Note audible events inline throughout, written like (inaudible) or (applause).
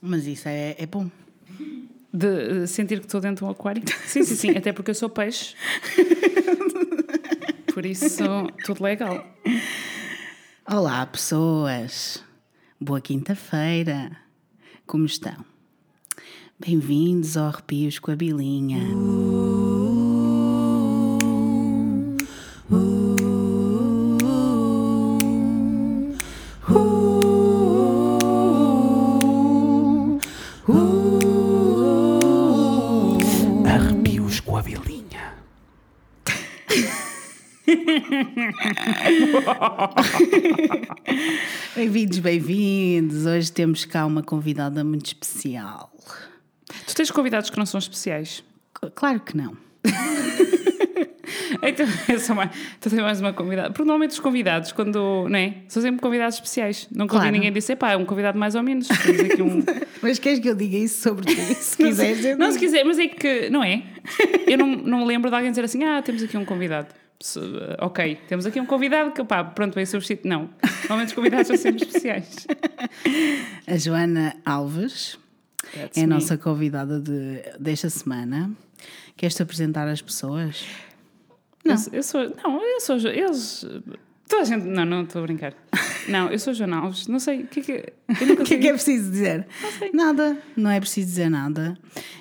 Mas isso é, é bom. De sentir que estou dentro de um aquário? Sim, sim, sim. Até porque eu sou peixe. Por isso, tudo legal. Olá, pessoas. Boa quinta-feira. Como estão? Bem-vindos ao Arrepios com a Bilinha. Arrepios Bem-vindos, bem-vindos. Hoje temos cá uma convidada muito especial. Tu tens convidados que não são especiais? Claro que não. (laughs) Então, sou mais, tu tens mais uma convidada. Porque normalmente os convidados, quando. Não é? São sempre convidados especiais. Nunca ouvi Claro. ninguém dizer, pá, é um convidado mais ou menos. Temos aqui um. (laughs) Mas queres que eu diga isso sobre ti? (laughs) Se quiseres, eu Não, se quiser, mas é que. Não é? Eu não, não me lembro de alguém dizer assim, ah, temos aqui um convidado. Se- ok, temos aqui um convidado que, pá, pronto, vai substituir. Não. Normalmente os convidados são sempre especiais. (laughs) A Joana Alves That's é a me. nossa convidada de, desta semana. Queres-te apresentar às pessoas? Eu, eu sou. Não, eu sou. Eles. Toda a gente. Não, não estou a brincar. Não, eu sou Joana Alves. Não sei. O que é que. (laughs) O que é que é preciso dizer? sei. Nada, não é preciso dizer nada.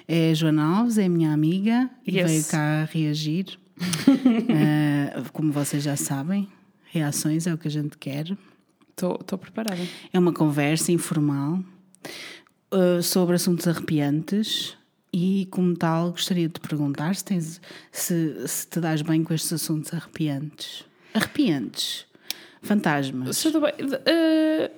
É a Joana Alves, é minha amiga e Yes. veio cá reagir. Eh, (laughs) como vocês já sabem, reações é o que a gente quer. Estou preparada. É uma conversa informal uh, sobre assuntos arrepiantes e, como tal, gostaria de te perguntar se, tens, se, se te dás bem com estes assuntos arrepiantes. Arrepiantes. Fantasmas. Tô bem, eh,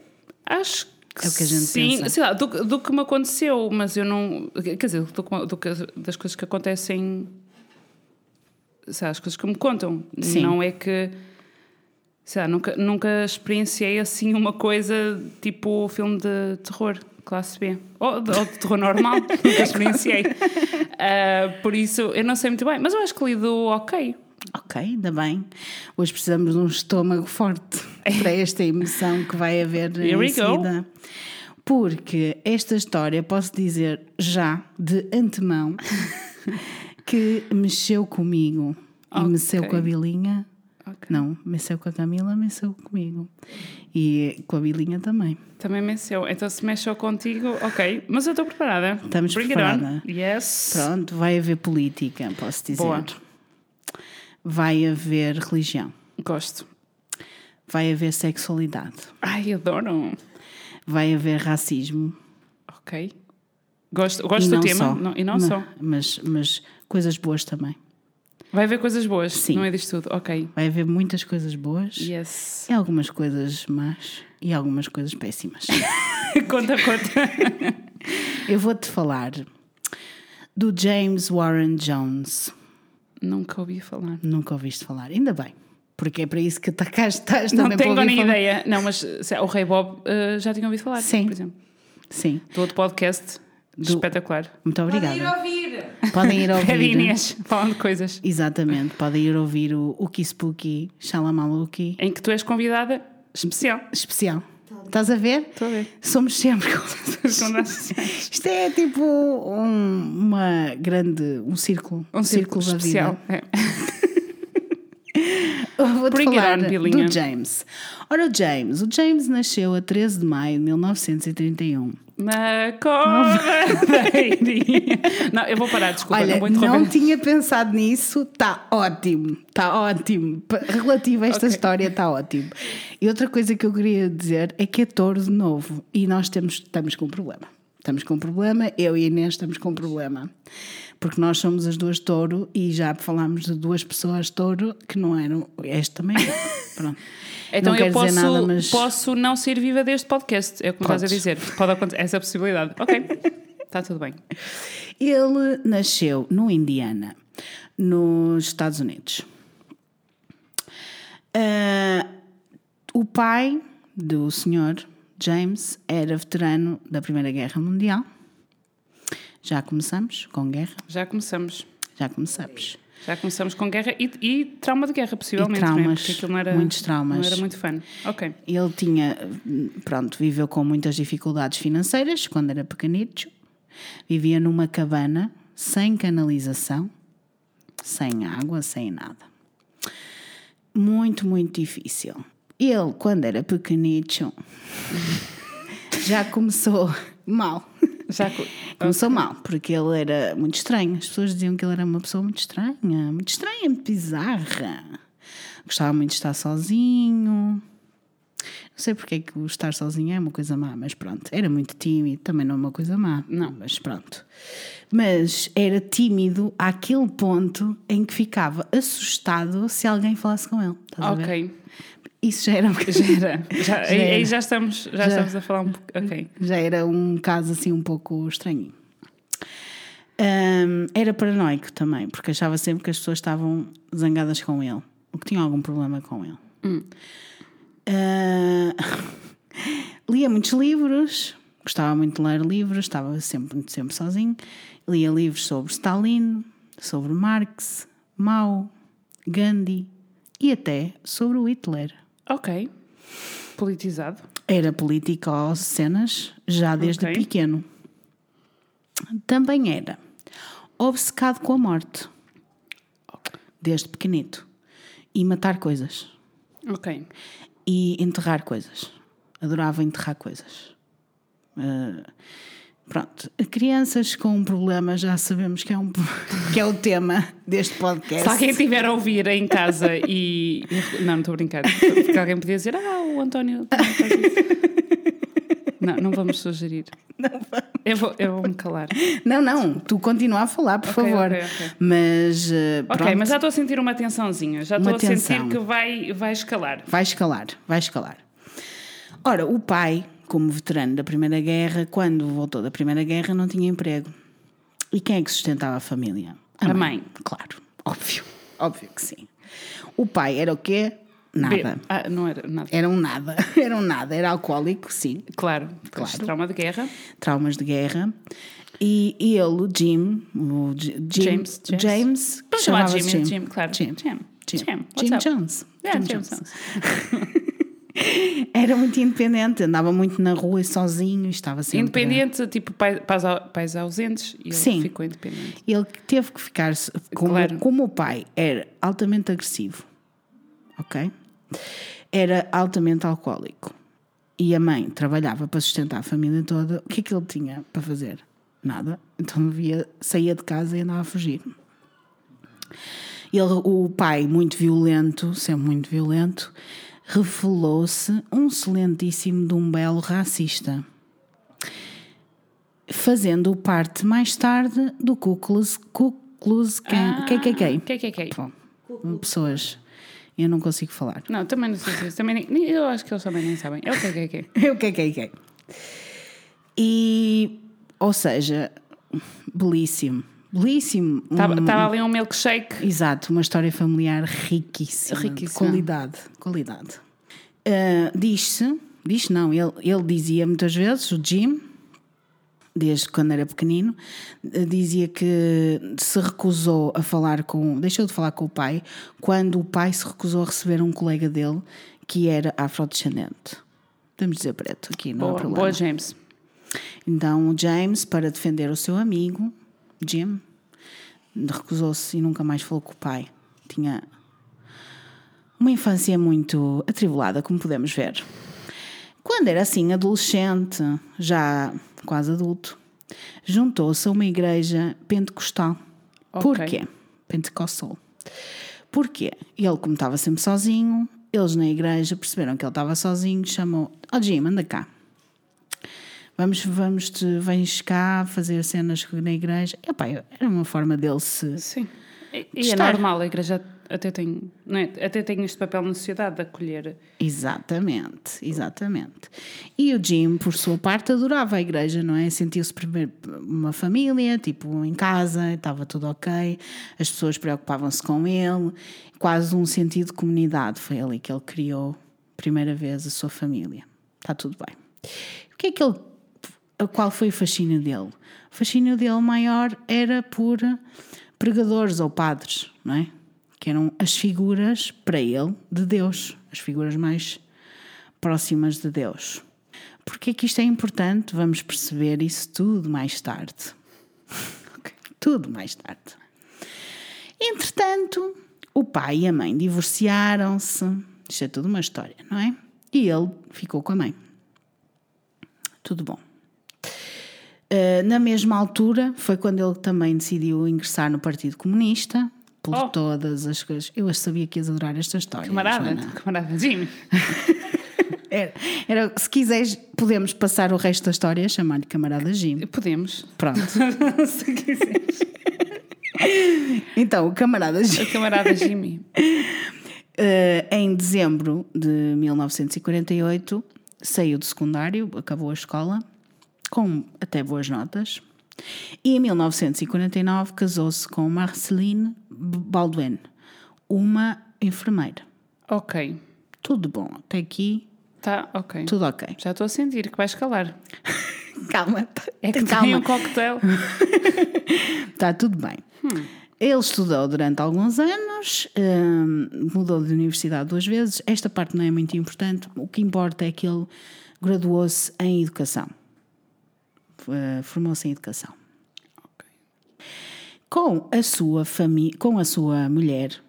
acho que É o que a gente sim, pensa. sei lá, do, que- do que me aconteceu, mas eu não. Quer dizer, do, do das coisas que acontecem. Sei lá, as coisas que me contam. Sim. Não é que. Sei lá, nunca, nunca experienciei assim uma coisa tipo filme de terror, classe B. Ou de, ou de terror normal, (laughs) nunca experienciei. Ah, por isso, eu não sei muito bem, mas eu acho que lido ok. Ok, ainda bem. Hoje precisamos de um estômago forte para esta emoção que vai haver Here em we go. seguida. Porque esta história, posso dizer já, de antemão, (laughs) que mexeu comigo. E mexeu com a Bilinha. Ok. Não, mexeu com a Camila, mexeu comigo. E com a Bilinha também. Também mexeu. Então se mexeu contigo, ok. Mas eu estou preparada. Estamos Bring preparada. Yes. Pronto, vai haver política, posso dizer. Boa. Vai haver religião. Gosto. Vai haver sexualidade. Ai, adoro. Vai haver racismo. Ok. Gosto, gosto do não tema. Só. Não- e não Ma- só. Mas, mas coisas boas também. Vai haver coisas boas. Sim. Não é disto tudo. Ok. Vai haver muitas coisas boas Yes. e algumas coisas más e algumas coisas péssimas. (laughs) conta, conta. (laughs) Eu vou-te falar do James Warren Jones. Nunca ouvi falar. Nunca ouviste falar, ainda bem. Porque é para isso que tá- cá estás Não tenho nem falar. ideia. Não, mas se- o Rei Bob eh, já tinha ouvido falar. Sim. Por exemplo. Sim, Do outro podcast. Espetacular. muito obrigada. ouvir. Podem ir (laughs) ouvir. Red Inês, falando de coisas. Exatamente, podem ir ouvir o Uki Spooky Shalamaluki Em que tu és convidada especial. especial. Estás a ver? Estou a ver. Somos sempre. Convidadas (laughs) Isto é tipo um, uma grande. um círculo. Um círculo da especial. vida. É. (laughs) Vou-te Bring it falar on, do James. Ora, o James. O James nasceu a 13 de maio de 1931. Na covadeirinha. (laughs) Não, eu vou parar, desculpa, Olha, não não tinha pensado nisso, está ótimo, está ótimo. Relativo a esta Ok. história, está ótimo. E outra coisa que eu queria dizer é que é touro de novo e nós temos, estamos com um problema. Estamos com um problema, eu e a Inês estamos com um problema. Porque nós somos as duas touro e já falámos de duas pessoas touro que não eram. Este também. (laughs) Pronto. Então não eu posso, nada, mas. posso não sair viva deste podcast, é o que me estás a dizer. Pode acontecer essa possibilidade. Ok, está (laughs) tudo bem. Ele nasceu no Indiana, nos Estados Unidos. Ah, o pai do senhor James era veterano da Primeira Guerra Mundial. Já começamos com guerra? Já começamos. Já começamos. Já começamos com guerra e, e trauma de guerra, possivelmente. E traumas, é? Porque aquilo não era, muitos traumas. Não era muito fã. Ok. Ele tinha, pronto, viveu com muitas dificuldades financeiras quando era pequenito. Vivia numa cabana sem canalização, sem água, sem nada. Muito, muito difícil. Ele, quando era pequenito, já começou mal. Já co- Começou mal, porque ele era muito estranho. As pessoas diziam que ele era uma pessoa muito estranha, muito estranha, muito bizarra. Gostava muito de estar sozinho. Não sei porque é que o estar sozinho é uma coisa má, mas pronto. Era muito tímido, também não é uma coisa má. Não, mas pronto. Mas era tímido àquele ponto em que ficava assustado se alguém falasse com ele. Ok. Isso já era, um Já era. (laughs) Já, aí, já estamos, já, estamos a falar um pouco. Ok. já era um caso assim um pouco estranho. Hum, era paranoico também, porque achava sempre que as pessoas estavam zangadas com ele, ou que tinham algum problema com ele. Ah, (laughs) lia muitos livros, gostava muito de ler livros, estava sempre, muito sempre sozinho. Lia livros sobre Stalin, sobre Marx, Mao, Gandhi e até sobre o Hitler. Ok. Politizado. Era político às cenas já desde Ok. pequeno. Também era obcecado com a morte, desde pequenito. E matar coisas. Ok. E enterrar coisas. Adorava enterrar coisas. Ah, pronto. Crianças com problemas já sabemos que é, um, (laughs) que é o tema deste podcast. Se alguém estiver a ouvir em casa e. Não, não estou a brincar. Porque alguém podia dizer, ah, o António também faz isso. Não, não vamos sugerir. Eu vou, eu vou me calar. Não, não, tu continua a falar, por Ok, favor. ok, ok. Mas. ah, Ok, mas já estou a sentir uma tensãozinha. Já estou a sentir tensão. que vai, vai escalar. Vai escalar, vai escalar. Ora, o pai, como veterano da Primeira Guerra, quando voltou da Primeira Guerra, não tinha emprego. E quem é que sustentava a família? A mãe. Claro, óbvio, óbvio que sim. O pai era o quê? Nada. B. Ah, não era nada. Era um nada, (laughs) era um nada, era alcoólico, sim, Claro, Claro. trauma de guerra. traumas de guerra. E ele, o Jim, o Jim, James, James. James, chamava-se Jim, Jim, Jim, claro. Jim, Jim. Jim, Jim, Jim? Jones. Yeah, Jim Jim Jones. Jones. (laughs) Era muito independente, andava muito na rua sozinho estava sempre. Independente, tipo pai- pais, pais ausentes, e ele Sim. ficou independente. Ele teve que ficar. Como, Claro. como o pai era altamente agressivo, ok? Era altamente alcoólico e a mãe trabalhava para sustentar a família toda, o que é que ele tinha para fazer? Nada. Então via, saía de casa e andava a fugir. Ele, o pai, muito violento, sempre muito violento, revelou-se um excelentíssimo de um belo racista fazendo parte mais tarde do Ku Klux, Ku Klux Klan, KKK. KKK. Bom, pessoas, eu não consigo falar. Não, também não sei se também nem- Eu acho que eles também nem sabem. É o KKK. (laughs) É o KKK. E, ou seja, belíssimo, belíssimo. Estava Um- estava ali um milkshake. Exato, uma história familiar riquíssima. Riquíssima. De qualidade. qualidade. Ah, diz-se, diz não, ele, ele dizia muitas vezes, o Jim, desde quando era pequenino, ah, dizia que se recusou a falar com. deixou de falar com o pai quando o pai se recusou a receber um colega dele que era afrodescendente. Podemos dizer preto aqui, não há Boa, problema. boa, James. Então o James, para defender o seu amigo, Jim, recusou-se e nunca mais falou com o pai. Tinha uma infância muito atribulada, como podemos ver. Quando era assim, adolescente, já quase adulto, juntou-se a uma igreja pentecostal. Ok. Porquê? Pentecostal. Porquê? Ele, como estava sempre sozinho, eles na igreja perceberam que ele estava sozinho, chamou: Ó oh, Jim, anda cá. Vamos, vamos, te, vens cá fazer cenas na igreja. Epá, era uma forma dele se. Sim. E, e é normal, a igreja até tem, é? até tem este papel na sociedade de acolher. Exatamente, exatamente. E o Jim, por sua parte, adorava a igreja, não é? Sentiu-se primeiro uma família, tipo em casa, estava tudo ok, as pessoas preocupavam-se com ele, quase um sentido de comunidade. Foi ali que ele criou, primeira vez, a sua família. Está tudo bem. O que é que ele. Qual foi o fascínio dele? O fascínio dele maior era por pregadores ou padres, não é? Que eram as figuras, para ele, de Deus, as figuras mais próximas de Deus. Porque é que isto é importante? Vamos perceber isso tudo mais tarde. (laughs) tudo mais tarde. Entretanto, o pai e a mãe divorciaram-se. Isto é tudo uma história, não é? E ele ficou com a mãe. Tudo bom. Uh, na mesma altura, foi quando ele também decidiu ingressar no Partido Comunista, por oh. todas as coisas. Eu sabia que ias adorar esta história. Camarada, camarada Jimmy. (laughs) era, era, se quiseres, podemos passar o resto da história a chamar-lhe camarada Jimmy. Podemos. Pronto. (laughs) se quiseres. então, o camarada Jimmy. O camarada Jimmy. Uh, (laughs) em dezembro de 1948, saiu do secundário, acabou a escola, com até boas notas. E em 1949 casou-se com Marceline Baldwin, uma enfermeira. Ok. Tudo bom, até aqui. Tá, ok. Tudo ok. Já estou a sentir que vai escalar. (laughs) calma. É que calma. tem um coquetel. Está (laughs) tudo bem. Hum. Ele estudou durante alguns anos, hum, mudou de universidade duas vezes. Esta parte não é muito importante. O que importa é que ele graduou-se em educação. Uh, Formou-se em educação. Okay. Com a sua família, com a sua mulher,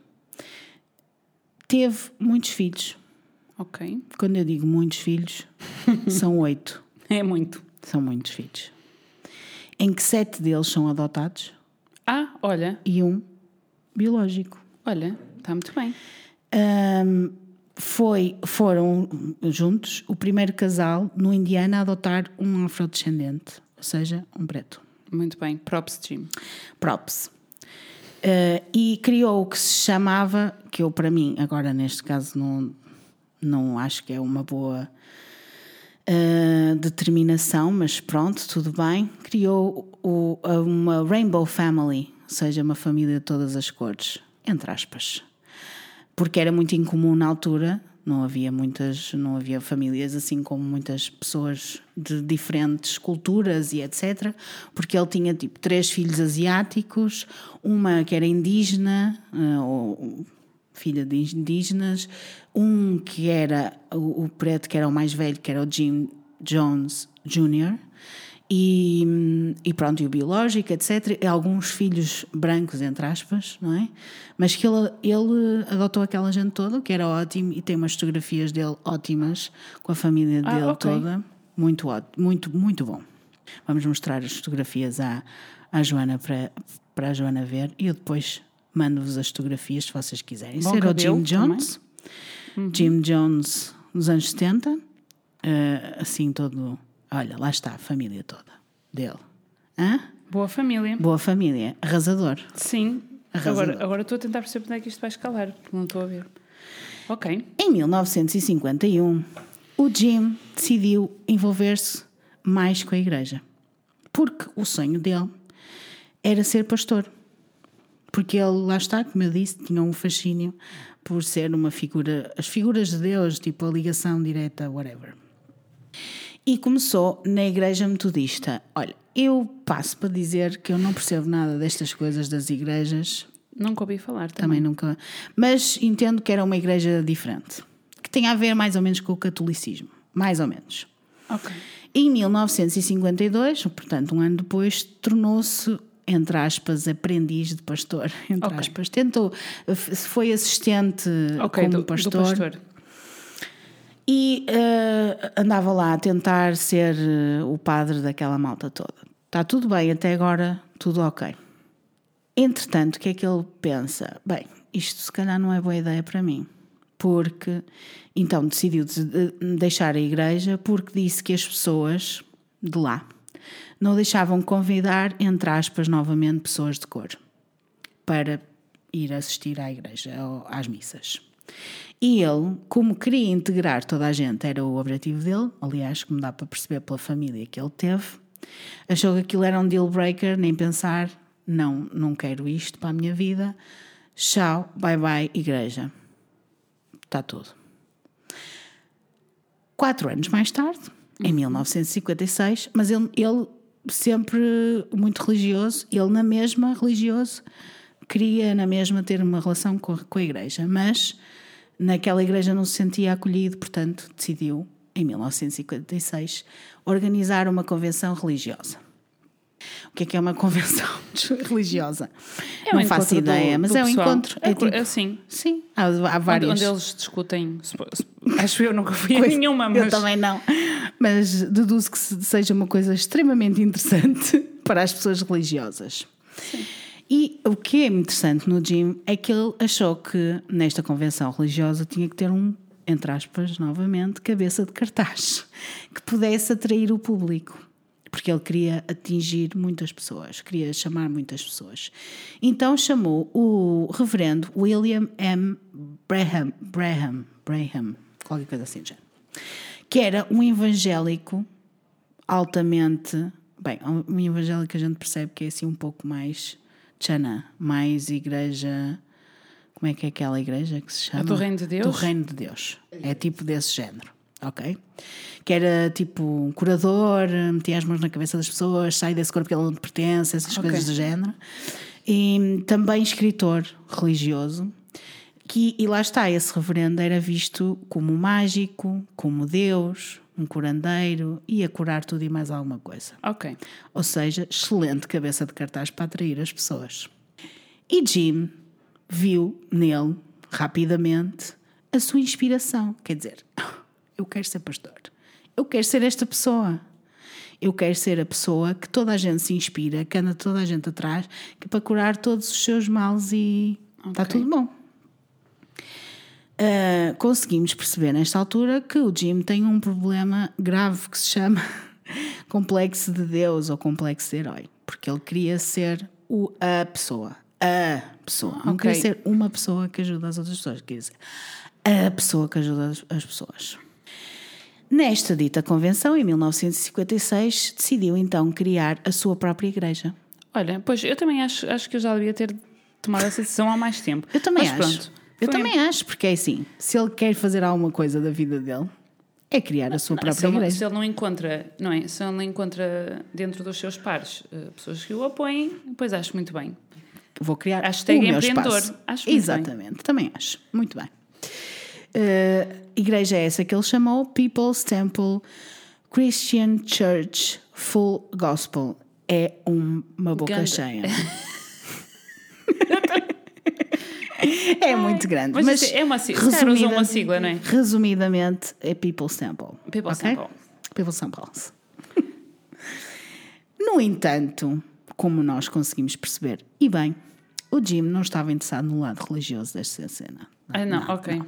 teve muitos filhos. Ok. Quando eu digo muitos filhos, (laughs) são oito. É muito. São muitos filhos. Em que sete deles são adotados ah, olha. E um biológico. Olha, está muito bem. Um, foi, foram juntos o primeiro casal no Indiana a adotar um afrodescendente, ou seja, um preto. Muito bem, props, Jim. Props. Uh, e criou o que se chamava, que eu para mim, agora neste caso não, não acho que é uma boa uh, determinação, mas pronto, tudo bem. Criou o, uma Rainbow Family, ou seja, uma família de todas as cores, entre aspas. Porque era muito incomum na altura, não havia muitas, não havia famílias assim como muitas pessoas de diferentes culturas e etc. Porque ele tinha tipo três filhos asiáticos, uma que era indígena, uh, ou filha de indígenas, um que era o, o preto, que era o mais velho, que era o Jim Jones Jr., e, e, pronto, e o biológico, etc. E alguns filhos brancos, entre aspas, não é? Mas que ele, ele adotou aquela gente toda, que era ótimo, e tem umas fotografias dele ótimas, com a família ah, dele okay. toda. Muito ótimo, muito, muito bom. Vamos mostrar as fotografias à, à Joana para, para a Joana ver e eu depois mando-vos as fotografias se vocês quiserem. Isso era o Jim Jones. Uhum. Jim Jones nos anos 70, uh, assim todo. Olha, lá está a família toda dele. Hã? Boa família. Boa família. Arrasador. Sim. Arrasador. Agora, agora estou a tentar perceber onde é que isto vai escalar, porque não estou a ver. Ok. Em 1951, o Jim decidiu envolver-se mais com a igreja. Porque o sonho dele era ser pastor porque ele, lá está, como eu disse, tinha um fascínio por ser uma figura, as figuras de Deus, tipo a ligação direta, whatever. E começou na Igreja Metodista. Olha, eu passo para dizer que eu não percebo nada destas coisas das igrejas. Nunca ouvi falar também. Também nunca. Mas entendo que era uma igreja diferente, que tem a ver mais ou menos com o catolicismo. Mais ou menos. Ok. Em 1952, portanto, um ano depois, tornou-se entre aspas, aprendiz de pastor, (laughs) entre okay. aspas. Tentou, foi assistente okay, como do, pastor. Do pastor. E uh, andava lá a tentar ser uh, o padre daquela malta toda. Está tudo bem, até agora tudo ok. Entretanto, o que é que ele pensa? Bem, isto se calhar não é boa ideia para mim. Porque então decidiu deixar a igreja porque disse que as pessoas de lá não deixavam convidar, entre aspas, novamente pessoas de cor para ir assistir à igreja, às missas. E ele, como queria integrar toda a gente, era o objetivo dele, aliás, como dá para perceber pela família que ele teve, achou que aquilo era um deal breaker, nem pensar, não, não quero isto para a minha vida, tchau, bye bye, igreja. Está tudo. Quatro anos mais tarde, em 1956, mas ele, ele sempre muito religioso, ele na mesma religioso, queria na mesma ter uma relação com, com a igreja, mas naquela igreja não se sentia acolhido, portanto decidiu, em 1956, organizar uma convenção religiosa. O que é que é uma convenção (laughs) religiosa? É um não faço encontro do- ideia, mas do é um pessoal. encontro. É, É tipo- assim. sim, há, há Onde, vários. onde eles discutem. (laughs) Acho que eu nunca fui a nenhuma, mas. Eu também não. Mas deduzo que se- seja uma coisa extremamente interessante (laughs) para as pessoas religiosas. E o que é interessante no Jim é que ele achou que nesta convenção religiosa tinha que ter um, entre aspas, novamente, cabeça de cartaz (laughs) que pudesse atrair o público. Porque ele queria atingir muitas pessoas, queria chamar muitas pessoas. Então chamou o reverendo William M. Braham, Braham, Braham, qualquer coisa assim, género que era um evangélico altamente. Bem, um evangélico a gente percebe que é assim um pouco mais tchana, mais igreja. Como é que é aquela igreja que se chama? do Reino de Deus? Do Reino de Deus. É tipo desse género, ok? Que era tipo um curador, metia as mãos na cabeça das pessoas, sai desse corpo que ele não te pertence, essas Ok. coisas do género. E também escritor religioso. Que, e lá está, esse reverendo era visto como mágico, como Deus, um curandeiro, ia curar tudo e mais alguma coisa. Ok. Ou seja, excelente cabeça de cartaz para atrair as pessoas. E Jim viu nele, rapidamente, a sua inspiração. Quer dizer, (laughs) eu quero ser pastor. Eu quero ser esta pessoa. Eu quero ser a pessoa que toda a gente se inspira, que anda toda a gente atrás, que é para curar todos os seus males e está Ok. tudo bom. Uh, conseguimos perceber nesta altura que o Jim tem um problema grave que se chama (laughs) complexo de Deus ou complexo de herói, porque ele queria ser o, a pessoa, a pessoa, não Ok. queria ser uma pessoa que ajuda as outras pessoas, queria ser a pessoa que ajuda as, as pessoas. Nesta dita convenção, em 1956, decidiu então criar a sua própria igreja. Olha, pois eu também acho, acho que eu já devia ter tomado essa decisão há mais tempo. Eu também Mas acho. Pronto, Eu foi- também acho, porque é assim: se ele quer fazer alguma coisa da vida dele, é criar a sua se própria ele, igreja. se ele não encontra, não é? Se ele não encontra dentro dos seus pares eh, pessoas que o apoiem, pois acho muito bem. Vou criar Hashtag o meu espaço. Acho muito Exatamente, também acho. Muito bem. Uh, igreja é essa que ele chamou People's Temple Christian Church Full Gospel. É um- uma boca Ganda. cheia. (laughs) é muito grande. Mas, Mas, isso é uma sigla. Resumida- uma sigla, não é? Resumidamente, é People's Temple. People's ok? Temple. People's Temple. (laughs) No entanto, como nós conseguimos perceber, e bem, o Jim não estava interessado no lado religioso desta cena. Ah, não, ok.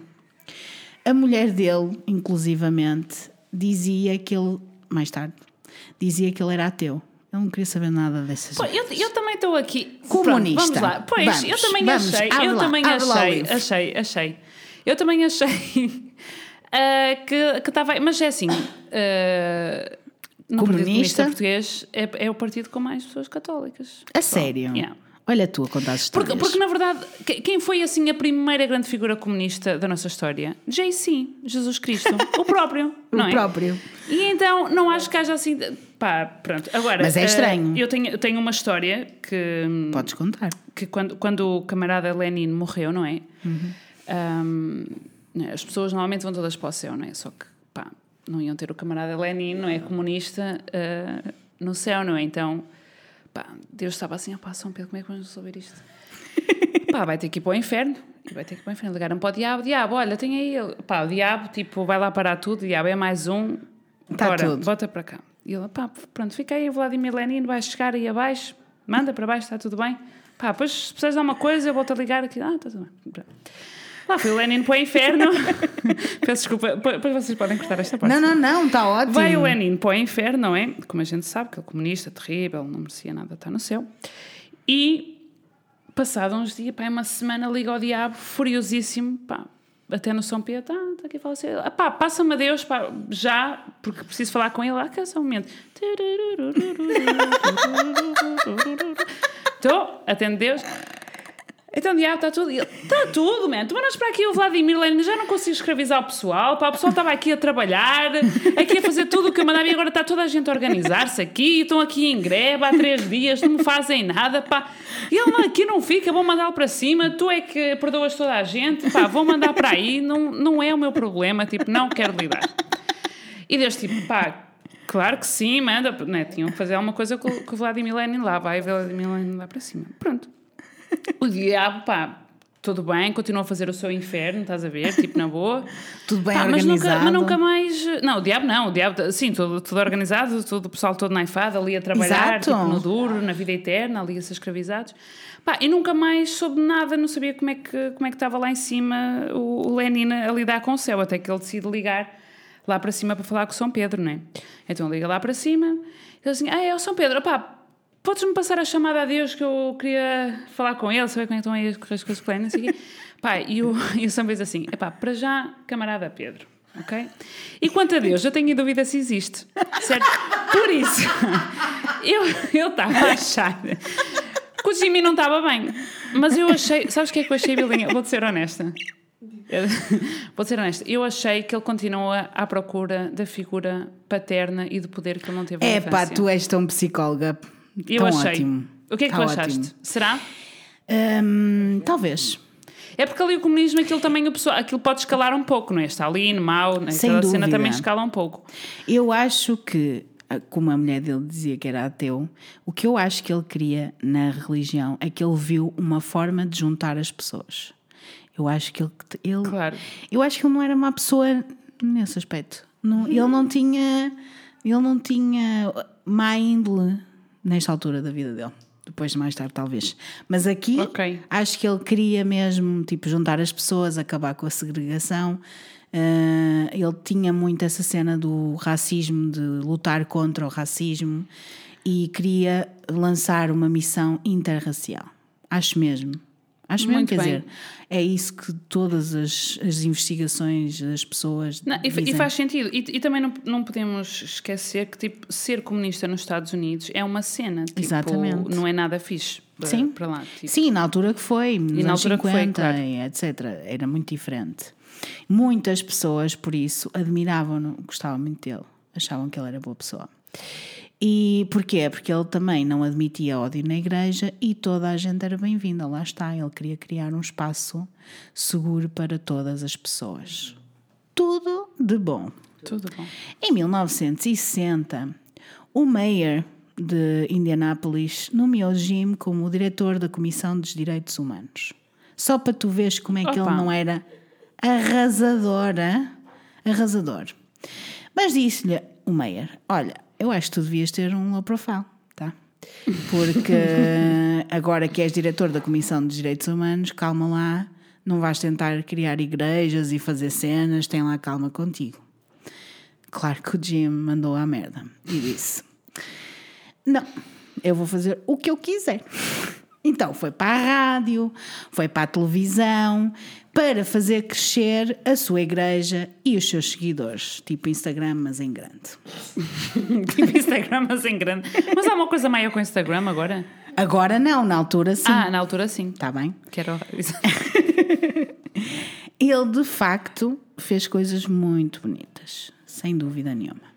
A mulher dele, inclusivamente, dizia que ele, mais tarde, dizia que ele era ateu. Ele não queria saber nada dessas Pô, eu, eu também estou aqui. Comunista. Pronto, vamos lá. Pois, Vamos, eu também vamos, achei. eu lá, também achei, achei, achei. Eu também achei ah, (laughs) que estava. mas é assim. ah, no Partido Comunista? Comunista Português é, é o partido com mais pessoas católicas. A sério? Yeah. Olha tu a contar as histórias. Porque, porque, na verdade, que- quem foi assim a primeira grande figura comunista da nossa história? JC, Jesus Cristo, o próprio, (laughs) O é? próprio. E então não acho que haja assim. Pá, pronto. Agora, Mas é eh, estranho. eu, tenho, tenho uma história que, Podes contar. que quando, quando o camarada Lenin morreu, não é? Ahm, né, as pessoas normalmente vão todas para o céu, não é? Só que, pá, não iam ter o camarada Lenin, não é? Comunista ah, no céu, não é? Então, pá, Deus estava assim, pá, São Pedro, como é que vamos resolver isto? (laughs) pá, vai ter que ir para o inferno. Vai ter que ir para o inferno. Ligaram para o diabo, diabo, olha, tem aí. ele." Pá, o diabo, tipo, vai lá parar tudo, o diabo é mais um. Tá Bora, tudo. Bota para cá. E ele, pá, pronto, fica aí, o Vladimir Lenin vai chegar aí abaixo, manda para baixo, está tudo bem. Pá, depois se precisas de alguma coisa, eu volto a ligar aqui. Ah, está tudo bem. Pronto. Lá foi o Lenin para o inferno. (laughs) Peço desculpa, depois vocês podem cortar esta parte. Não, não, não, está ótimo. Vai o Lenin para o inferno, não é? Como a gente sabe, que ele é comunista, terrível, não merecia nada estar no céu. E, passado uns dias, pá, uma semana, liga ao diabo, furiosíssimo, pá, até no São Pedro, ah, está aqui a falar assim, ah, pá, passa-me a Deus, pá, já, porque preciso falar com ele, ah, que é só um momento. Estou, atende Deus. Então diabo, está tudo. Está tudo, man. Tu mandas para aqui o Vladimir Lenin, já não consigo escravizar o pessoal. Pá, o pessoal estava aqui a trabalhar, aqui a fazer tudo o que eu mandava e agora está toda a gente a organizar-se aqui. Estão aqui em greve há três dias, não me fazem nada, pá. Ele aqui não fica, vou mandá-lo para cima. Tu é que perdoas toda a gente, pá, vou mandar para aí. Não, não é o meu problema, tipo, não quero lidar. E Deus, tipo, pá, claro que sim, manda. Né? Tinham que fazer alguma coisa com, com o Vladimir Lenin lá, vai Vladimir Lenin lá para cima. Pronto. O diabo, pá, tudo bem, continua a fazer o seu inferno, estás a ver? Tipo, na boa. (laughs) Tudo bem Pá, mas organizado. nunca, mas nunca mais. Não, o diabo não, o diabo, sim, tudo, tudo organizado, todo, o pessoal todo naifado ali a trabalhar, tipo, no duro, na vida eterna, ali a ser escravizados. Pá, e nunca mais soube nada, não sabia como é que, como é que estava lá em cima o, o Lenin a lidar com o céu, até que ele decide ligar lá para cima para falar com o São Pedro, não é? Então liga lá para cima, ele assim, ah, é o São Pedro, pá, podes-me passar a chamada a Deus que eu queria falar com ele, saber como é que estão aí as as coisas ele, não sei o quê. (laughs) Pá, e o, e o Pedro diz assim, epá, para já, camarada Pedro, ok? E quanto a Deus, eu tenho dúvida se existe, certo? Por isso, (laughs) eu eu estava a achar que o Jimmy não estava bem, mas eu achei, sabes o que é que eu achei, Bilinha? Vou-te ser honesta. Eu- Vou ser honesta, eu achei que ele continua à procura da figura paterna e do poder que ele não teve É pá, tu és tão psicóloga. Eu tão achei. ótimo. O que é que Tá tu achaste? ótimo. Será? Hum, talvez. É porque ali o comunismo, aquilo também, o pessoal, aquilo pode escalar um pouco, não é? Stalin, Mao, né? Aquela cena também escala um pouco. Eu acho que, ah, como a mulher dele dizia que era ateu, o que eu acho que ele queria na religião é que ele viu uma forma de juntar as pessoas. Eu acho que ele. ele Claro. Eu acho que ele não era uma pessoa nesse aspecto. Não- ele não tinha. Ele não tinha má índole nesta altura da vida dele. Depois, mais tarde, talvez. Mas aqui, Ok. acho que ele queria mesmo tipo, juntar as pessoas, acabar com a segregação. Ah, ele tinha muito essa cena do racismo, de lutar contra o racismo e queria lançar uma missão interracial. Acho mesmo. Acho mesmo, Muito quer bem. dizer, é isso que todas as, as investigações das pessoas. Não, e, e faz sentido. E, e também não, não podemos esquecer que tipo, ser comunista nos Estados Unidos é uma cena. Tipo, Exatamente. Não é nada fixe para, Sim. para lá. Tipo, Sim, na altura que foi, nos na anos altura que foi, 50, claro. e etc. Era muito diferente. Muitas pessoas, por isso, admiravam-no, gostavam muito dele, achavam que ele era boa pessoa. E porquê? Porque ele também não admitia ódio na igreja e toda a gente era bem-vinda. Lá está, ele queria criar um espaço seguro para todas as pessoas. Tudo de bom. Tudo bom. Em 1960, o mayor de Indianápolis nomeou Jim como o diretor da Comissão dos Direitos Humanos. Só para tu veres como é que Opa. ele não era arrasadora, arrasador. Mas disse-lhe o mayor: Olha, eu acho que tu devias ter um low profile, tá? Porque (laughs) agora que és diretor da Comissão dos Direitos Humanos, calma lá, não vais tentar criar igrejas e fazer cenas, tem lá calma contigo. Claro que o Jim mandou à merda e disse: Não, eu vou fazer o que eu quiser. Então foi para a rádio, foi para a televisão, para fazer crescer a sua igreja e os seus seguidores, tipo Instagram, mas em grande. (laughs) tipo Instagram, mas em grande. Mas há uma coisa maior com o Instagram agora? Agora não, na altura sim. Ah, na altura sim. Está bem? Que era o- (laughs) Ele de facto fez coisas muito bonitas, sem dúvida nenhuma.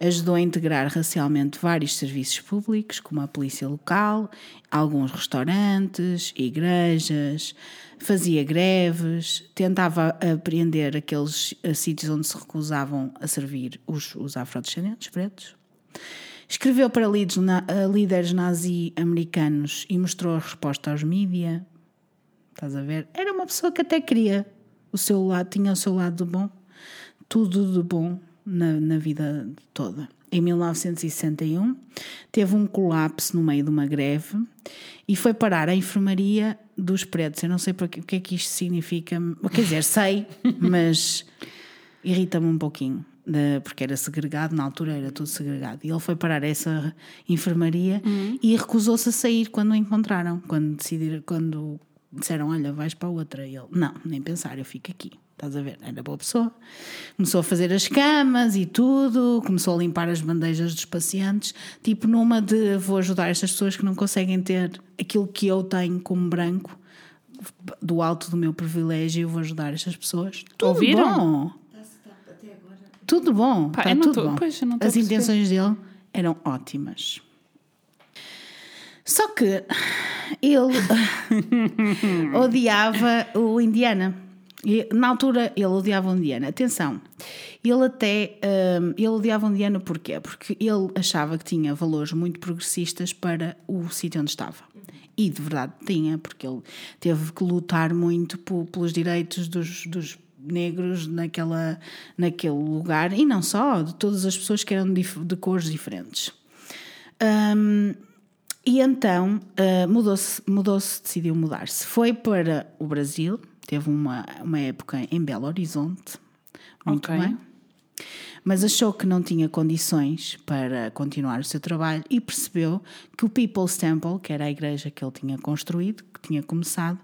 Ajudou a integrar racialmente vários serviços públicos, como a polícia local, alguns restaurantes, igrejas, fazia greves, tentava apreender aqueles eh, sítios onde se recusavam a servir os, os afrodescendentes pretos. Escreveu para líderes, líderes nazi-americanos e mostrou a resposta aos mídia. Estás a ver? Era uma pessoa que até queria o seu lado, tinha o seu lado bom, tudo de bom na, na vida toda. Em 1961, teve um colapso no meio de uma greve e foi parar à enfermaria dos pretos. Eu não sei porque- o que é que isto significa, quer dizer, sei, (laughs) mas irrita-me um pouquinho, de- porque era segregado, na altura era tudo segregado. E ele foi parar essa enfermaria e recusou-se a sair quando o encontraram, quando decidiram, quando disseram, olha, vais para outra. E ele, não, nem pensar, eu fico aqui. Estás a ver? Era boa pessoa. Começou a fazer as camas e tudo, começou a limpar as bandejas dos pacientes, tipo numa de vou ajudar estas pessoas que não conseguem ter aquilo que eu tenho como branco, do alto do meu privilégio, vou ajudar estas pessoas. Tudo Ouviram? bom. Tudo bom. Pá, não tudo tô- bom. pois, As intenções dele eram ótimas. Só que ele (laughs) odiava o Indiana. E, na altura ele odiava Indiana. Atenção, ele até hum, ele odiava Indiana porquê? Porque ele achava que tinha valores muito progressistas para o sítio onde estava. E de verdade tinha, porque ele teve que lutar muito pelos direitos dos, dos negros naquela, naquele lugar e não só, de todas as pessoas que eram dif- de cores diferentes. Hum, e então ah, mudou-se, mudou-se, decidiu mudar-se. Foi para o Brasil, teve uma, uma época em Belo Horizonte, muito Ok. bem, mas achou que não tinha condições para continuar o seu trabalho e percebeu que o People's Temple, que era a igreja que ele tinha construído, que tinha começado,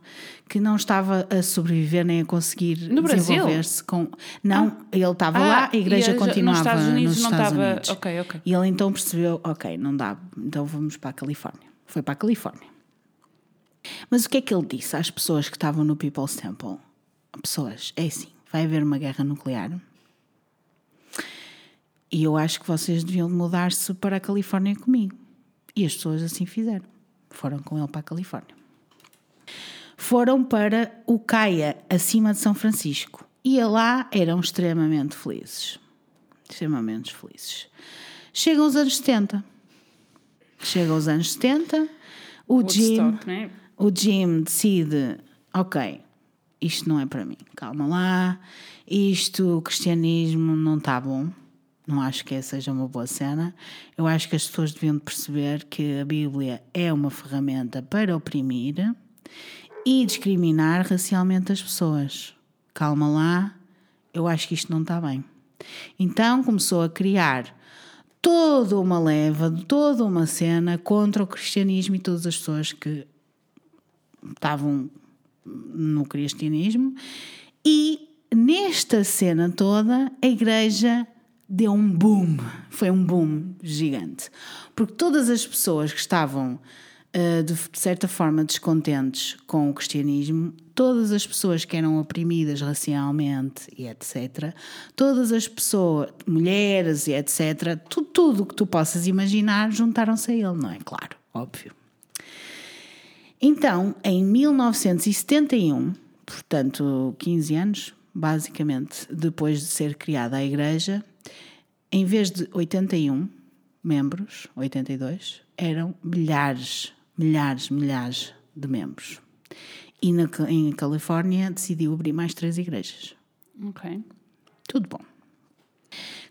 que não estava a sobreviver nem a conseguir No Brasil? desenvolver-se com. Não, ele estava Ah, lá, a igreja e a- continuava nos Estados Unidos nos não Estados estava- Unidos. ok, ok. E ele então percebeu, ok, não dá, então vamos para a Califórnia. Foi para a Califórnia. Mas o que é que ele disse às pessoas que estavam no People's Temple? Pessoas, é assim, vai haver uma guerra nuclear. E eu acho que vocês deviam mudar-se para a Califórnia comigo. E as pessoas assim fizeram. Foram com ele para a Califórnia. Foram para o Caia, acima de São Francisco. E lá eram extremamente felizes. Extremamente felizes. Chegam os anos 70. Chegam os anos 70. O Jim, né? O Jim decide: ok, isto não é para mim, calma lá, isto, o cristianismo não está bom, não acho que seja uma boa cena. Eu acho que as pessoas deviam de perceber que a Bíblia é uma ferramenta para oprimir e discriminar racialmente as pessoas. Calma lá, eu acho que isto não está bem. Então começou a criar toda uma leva, toda uma cena contra o cristianismo e todas as pessoas que estavam no cristianismo. E nesta cena toda, a igreja deu um boom. Foi um boom gigante. Porque todas as pessoas que estavam, eh, de certa forma, descontentes com o cristianismo, todas as pessoas que eram oprimidas racialmente e etc., todas as pessoas, mulheres e etc., tudo, tudo o que tu possas imaginar, juntaram-se a ele, não é? Claro, óbvio. Então, em 1971, portanto 15 anos, basicamente, depois de ser criada a igreja, em vez de 81 membros, 82, eram milhares, milhares, milhares de membros. E na, em Califórnia decidiu abrir mais três igrejas. Ok. Tudo bom.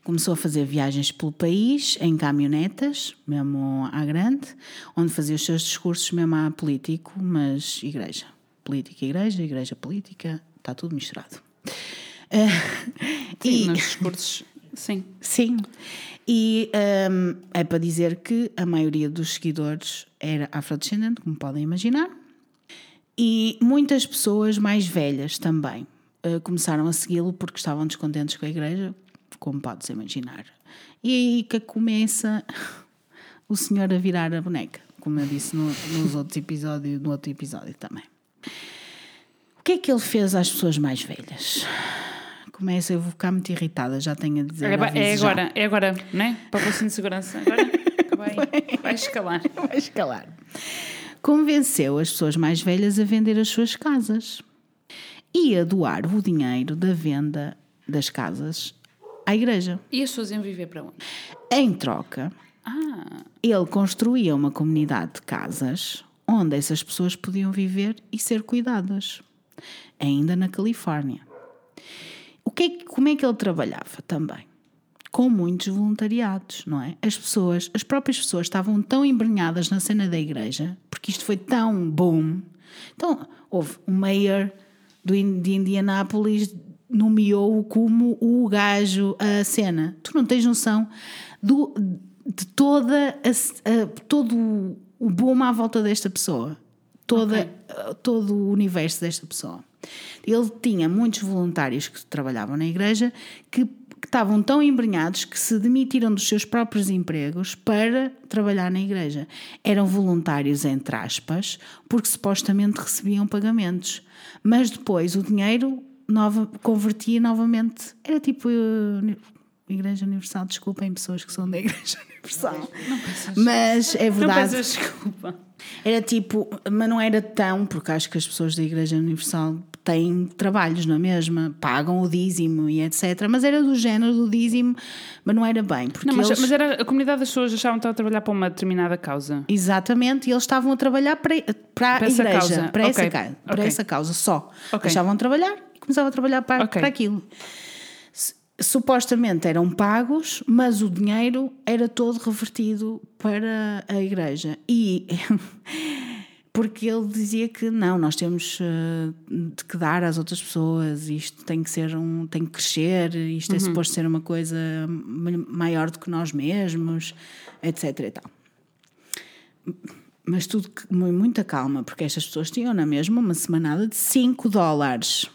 Começou a fazer viagens pelo país, em caminhonetas, mesmo à grande, onde fazia os seus discursos mesmo a político, mas igreja. Política, igreja, igreja, política, está tudo misturado. Sim, (laughs) e- nos discursos. Sim. Sim. E hum, é para dizer que a maioria dos seguidores era afrodescendente, como podem imaginar. E muitas pessoas mais velhas também eh, começaram a segui-lo porque estavam descontentes com a igreja, como podes imaginar. E aí que começa (laughs) o senhor a virar a boneca, como eu disse no, nos outros episódios, no outro episódio também. O que é que ele fez às pessoas mais velhas? Começa, eu vou ficar muito irritada, já tenho a dizer. É, ba- é aviso já. agora, é agora, né? Para o de segurança. Agora vai, (laughs) vai escalar. Vai escalar. Convenceu as pessoas mais velhas a vender as suas casas e a doar o dinheiro da venda das casas à igreja. E as pessoas iam viver para onde? Em troca, Ah, ele construía uma comunidade de casas onde essas pessoas podiam viver e ser cuidadas, ainda na Califórnia. O que é que- como é que ele trabalhava também? Com muitos voluntariados, não é? As pessoas, as próprias pessoas estavam tão embrenhadas na cena da igreja, porque isto foi tão boom. Então, houve o mayor do, de Indianápolis nomeou-o como o gajo a cena. Tu não tens noção do, de toda a a- todo o boom à volta desta pessoa. Toda, todo o universo desta pessoa. Ele tinha muitos voluntários que trabalhavam na igreja que, que estavam tão embrenhados que se demitiram dos seus próprios empregos para trabalhar na igreja. Eram voluntários, entre aspas, porque supostamente recebiam pagamentos. Mas depois o dinheiro nova, convertia novamente. Era tipo. uh, Igreja Universal, desculpem pessoas que são da Igreja (laughs) Universal. Mas é Não verdade. peças desculpa. Era tipo, mas não era tão, porque acho que as pessoas da Igreja Universal têm trabalhos na mesma, pagam o dízimo e etc. Mas era do género do dízimo, mas não era bem. Porque Não, mas, eles, mas era, a comunidade das pessoas achavam que estava a trabalhar para uma determinada causa. Exatamente, e eles estavam a trabalhar para, para a Para essa igreja, causa. para, essa, Ok, ca- para ok. essa causa só. Ok. Deixavam de trabalhar começavam a trabalhar para, Ok. para aquilo. Supostamente eram pagos, mas o dinheiro era todo revertido para a igreja. E (laughs) porque ele dizia que não, nós temos eh, de que dar às outras pessoas, isto tem que ser um, tem que crescer, isto Uhum. é suposto ser uma coisa ma- maior do que nós mesmos, etc. E tal. Mas tudo mu- muita calma, porque estas pessoas tinham na mesma uma semanada de 5 dólares.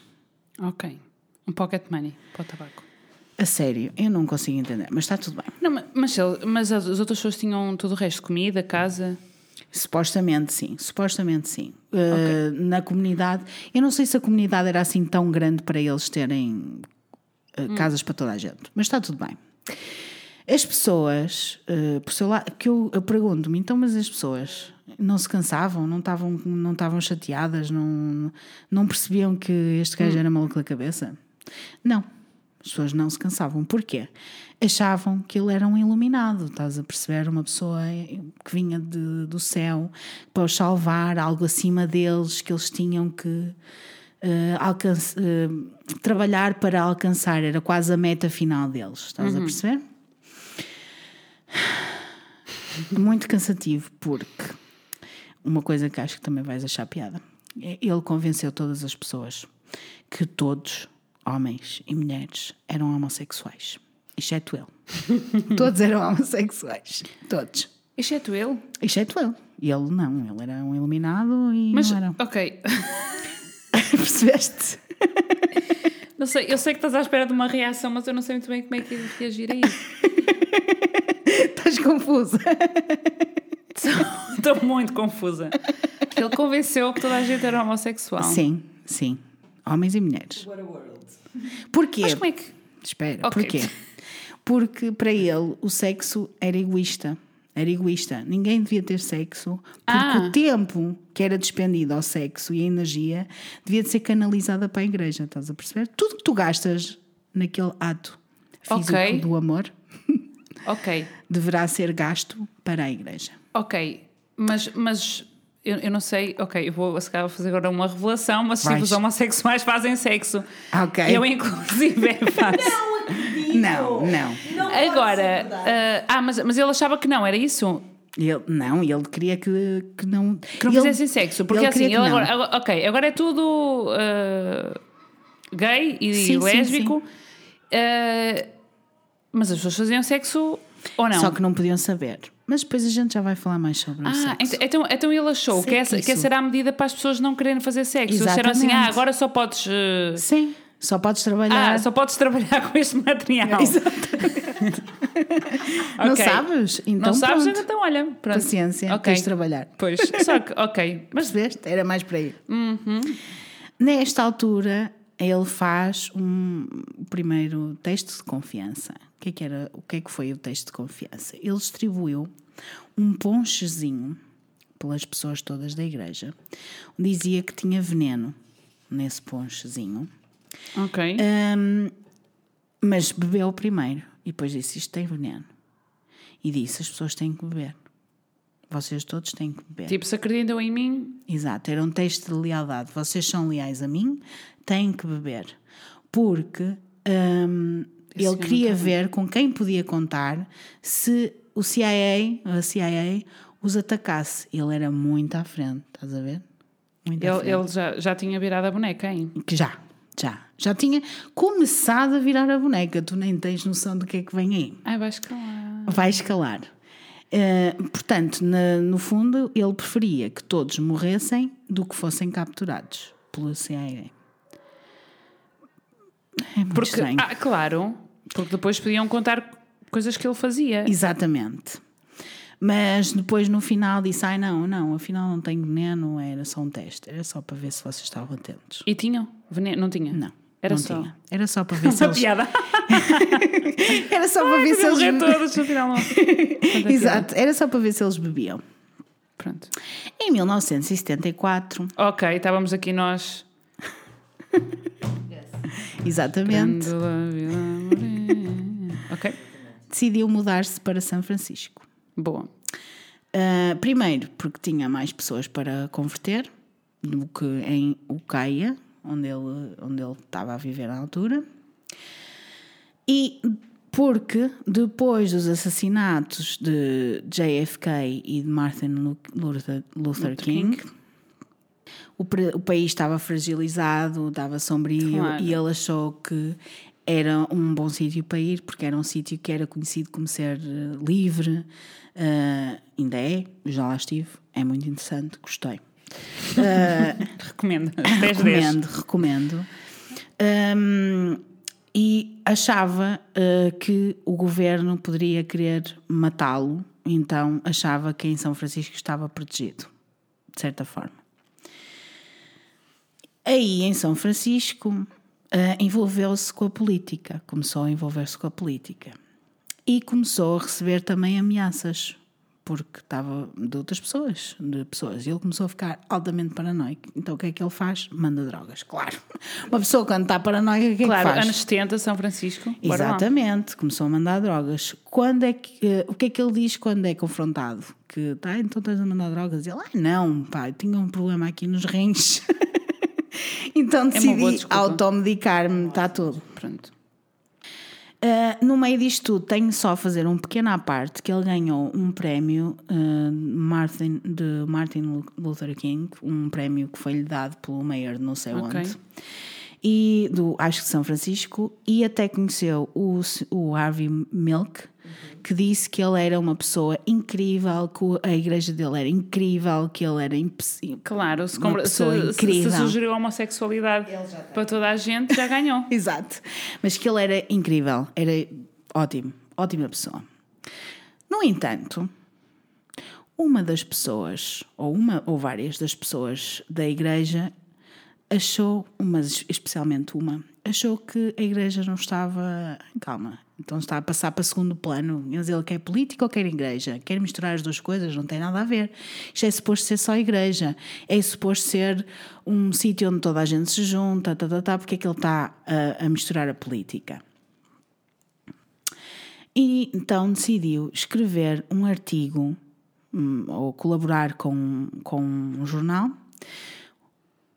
Ok. Um pocket money para o tabaco. A sério, eu não consigo entender, mas está tudo bem. Não, ma- mas, mas as as outras pessoas tinham todo o resto, comida, casa. Supostamente sim, supostamente sim. Uh, Na comunidade, eu não sei se a comunidade era assim tão grande para eles terem uh, casas para toda a gente, mas está tudo bem. As pessoas, uh, por seu lado, que eu, eu pergunto-me, então, mas as pessoas não se cansavam, não estavam, não estavam chateadas, não, não percebiam que este gajo era maluco da cabeça? Não, as pessoas não se cansavam. Porquê? Achavam que ele era um iluminado, estás a perceber? Uma pessoa que vinha de- do céu para os salvar, algo acima deles, que eles tinham que eh, alcance- eh, trabalhar para alcançar, era quase a meta final deles, estás a perceber? Muito cansativo, porque uma coisa que acho que também vais achar piada. é Ele convenceu todas as pessoas que todos, homens e mulheres, eram homossexuais. Exceto ele. (laughs) todos eram homossexuais. Todos. Exceto ele. Exceto ele. E ele não. Ele era um iluminado e Mas, não era. ok. (laughs) Percebeste? (laughs) Não sei, eu sei que estás à espera de uma reação, mas eu não sei muito bem como é que ia reagir a isso. Estás confusa. (laughs) Estou muito confusa. Ele convenceu que toda a gente era homossexual. Sim, sim. Homens e mulheres. What a world. Porquê? Mas como é que. Espera, Ok. porquê? Porque para ele o sexo era egoísta. Era egoísta. Ninguém devia ter sexo porque Ah. o tempo que era despendido ao sexo e a energia devia de ser canalizada para a igreja. Estás a perceber? Tudo que tu gastas naquele ato físico Ok. do amor Ok, (laughs) deverá ser gasto para a igreja. Ok. Mas, mas eu, eu não sei. Ok, eu vou se calhar, fazer agora uma revelação, mas Vais. tipo, os homossexuais fazem sexo. Ok. Eu, inclusive, (laughs) faço. Não, não. Agora, ah, ah, mas, mas ele achava que não, era isso? Ele, não, ele queria que, que não. Que não ele- fizessem sexo. Porque ele assim, queria ele não. agora, agora- ok, agora é tudo ah, gay e Sim, sim, lésbico. Ah, mas as pessoas faziam sexo ou não? Só que não podiam saber. Mas depois a gente já vai falar mais sobre o Ah, sexo. ent- então, então ele achou que essa, que essa era a medida para as pessoas não quererem fazer sexo. Eles disseram assim: Exatamente. ah, agora só podes. ah, Sim, só podes trabalhar. ah, só podes trabalhar (laughs) com este material. (laughs) Não Ok. sabes? Então não sabes? pronto. Então olha. Pronto. Paciência, Ok. tens de trabalhar. Pois, só que, ok. (laughs) Mas Percebeste? Era mais para aí. Uhum. Nesta altura, ele faz um o primeiro texto de confiança. O que, é que era, o que é que foi o texto de confiança? Ele distribuiu um ponchezinho pelas pessoas todas da igreja. Dizia que tinha veneno nesse ponchezinho. Ok. Hum, mas bebeu primeiro e depois disse: Isto tem veneno. E disse: As pessoas têm que beber. Vocês todos têm que beber. Tipo, se acreditam em mim, Exato, era um texto de lealdade. Vocês são leais a mim, têm que beber. Porque Esse ele queria ver com quem podia contar se o CIA, a CIA os atacasse. Ele era muito à frente, estás a ver? Muito à ele, frente. ele já, já tinha virado a boneca, hein? Que já, já. Já tinha começado a virar a boneca. Tu nem tens noção do que é que vem aí. Ai, vai escalar. Vai escalar. Eh, portanto, na- no fundo, ele preferia que todos morressem do que fossem capturados pelo CIA. É muito Porque, estranho. ah, claro, Porque depois podiam contar coisas que ele fazia. Exatamente. Mas depois no final disse: ai não, não, afinal não tenho veneno, era só um teste, era só para ver se vocês estavam atentos. E tinham? Veneno? Não tinha? Não. Era não só. tinha. Era só para (laughs) ver se Uma eles. piada. (laughs) Era só para ver se Eles todos, no final não. (laughs) Exato, era só para ver se eles bebiam. Pronto. Em 1974, Ok, estávamos aqui nós. exatamente. Ok, decidiu mudar-se para São Francisco. boa. Uh, primeiro, porque tinha mais pessoas para converter do que em Ucaia, onde ele, onde ele estava a viver na altura. E porque depois dos assassinatos de JFK e de Martin Lu- Luther, Luther King, o, pre- o país estava fragilizado, estava sombrio Claro. e ele achou que era um bom sítio para ir, porque era um sítio que era conhecido como ser eh, livre, eh, ainda é, já lá estive, é muito interessante, gostei. (laughs) Recomendo. 10 10. Recomendo, recomendo. Hum, e achava uh, que o governo poderia querer matá-lo, então achava que em São Francisco estava protegido, de certa forma. Aí em São Francisco uh, envolveu-se com a política, começou a envolver-se com a política e começou a receber também ameaças porque estava de outras pessoas, de pessoas. E ele começou a ficar altamente paranoico. Então o que é que ele faz? Manda drogas, claro. (laughs) Uma pessoa quando está paranoica, o que é Claro, que faz? anos 70, São Francisco. Exatamente, começou a mandar drogas. Quando é que, eh, o que é que ele diz quando é confrontado? Que tá, então estás a mandar drogas? Ele, ah, não, pá, eu tinha um problema aqui nos rins. (laughs) então É decidi desculpa. automedicar-me, está tudo. Pronto. Uh, no meio disto tudo, tenho só a fazer um pequeno à parte que ele ganhou um prémio uh, Martin, de Martin Lu- Luther King, um prémio que foi-lhe dado pelo mayor de não sei Ok. onde, e do, acho que São Francisco, e até conheceu o, o Harvey Milk, que disse que ele era uma pessoa incrível, que a igreja dele era incrível, que ele era impossível. Claro, se, Uma se, se- se sugeriu a homossexualidade para toda a gente, já ganhou. (laughs) Exato. Mas que ele era incrível, era ótimo, ótima pessoa. No entanto, uma das pessoas, ou uma ou várias das pessoas da igreja, achou, mas especialmente uma, achou que a igreja não estava. Calma, então está a passar para segundo plano. Ele quer política ou quer igreja? Quer misturar as duas coisas? Não tem nada a ver. Isto é suposto ser só igreja. É suposto ser um sítio onde toda a gente se junta, tá, tá, tá, porque é que ele está a, a misturar a política? E então decidiu escrever um artigo hum, ou colaborar com, com um jornal,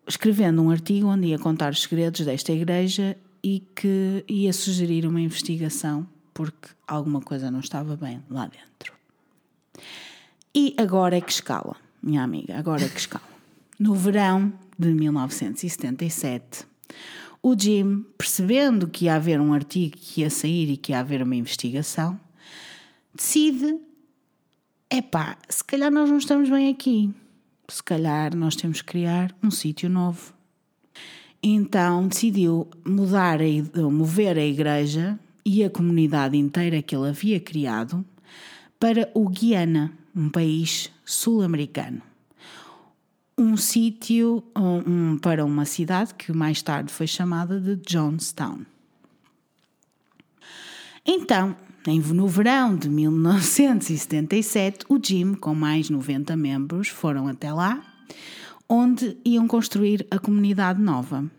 escrevendo um artigo onde ia contar os segredos desta igreja e que ia sugerir uma investigação porque alguma coisa não estava bem lá dentro. E agora é que escala, minha amiga, agora é que escala. No verão de 1977, o Jim, percebendo que ia haver um artigo que ia sair e que ia haver uma investigação, decide: epá, se calhar nós não estamos bem aqui. Se calhar nós temos que criar um sítio novo. Então decidiu mudar mover a igreja e a comunidade inteira que ele havia criado para o Guiana, um país sul-americano. Um sítio um, para uma cidade que mais tarde foi chamada de Johnstown. Então, no verão de 1977, o Jim, com mais 90 membros, foram até lá, onde iam construir a comunidade nova.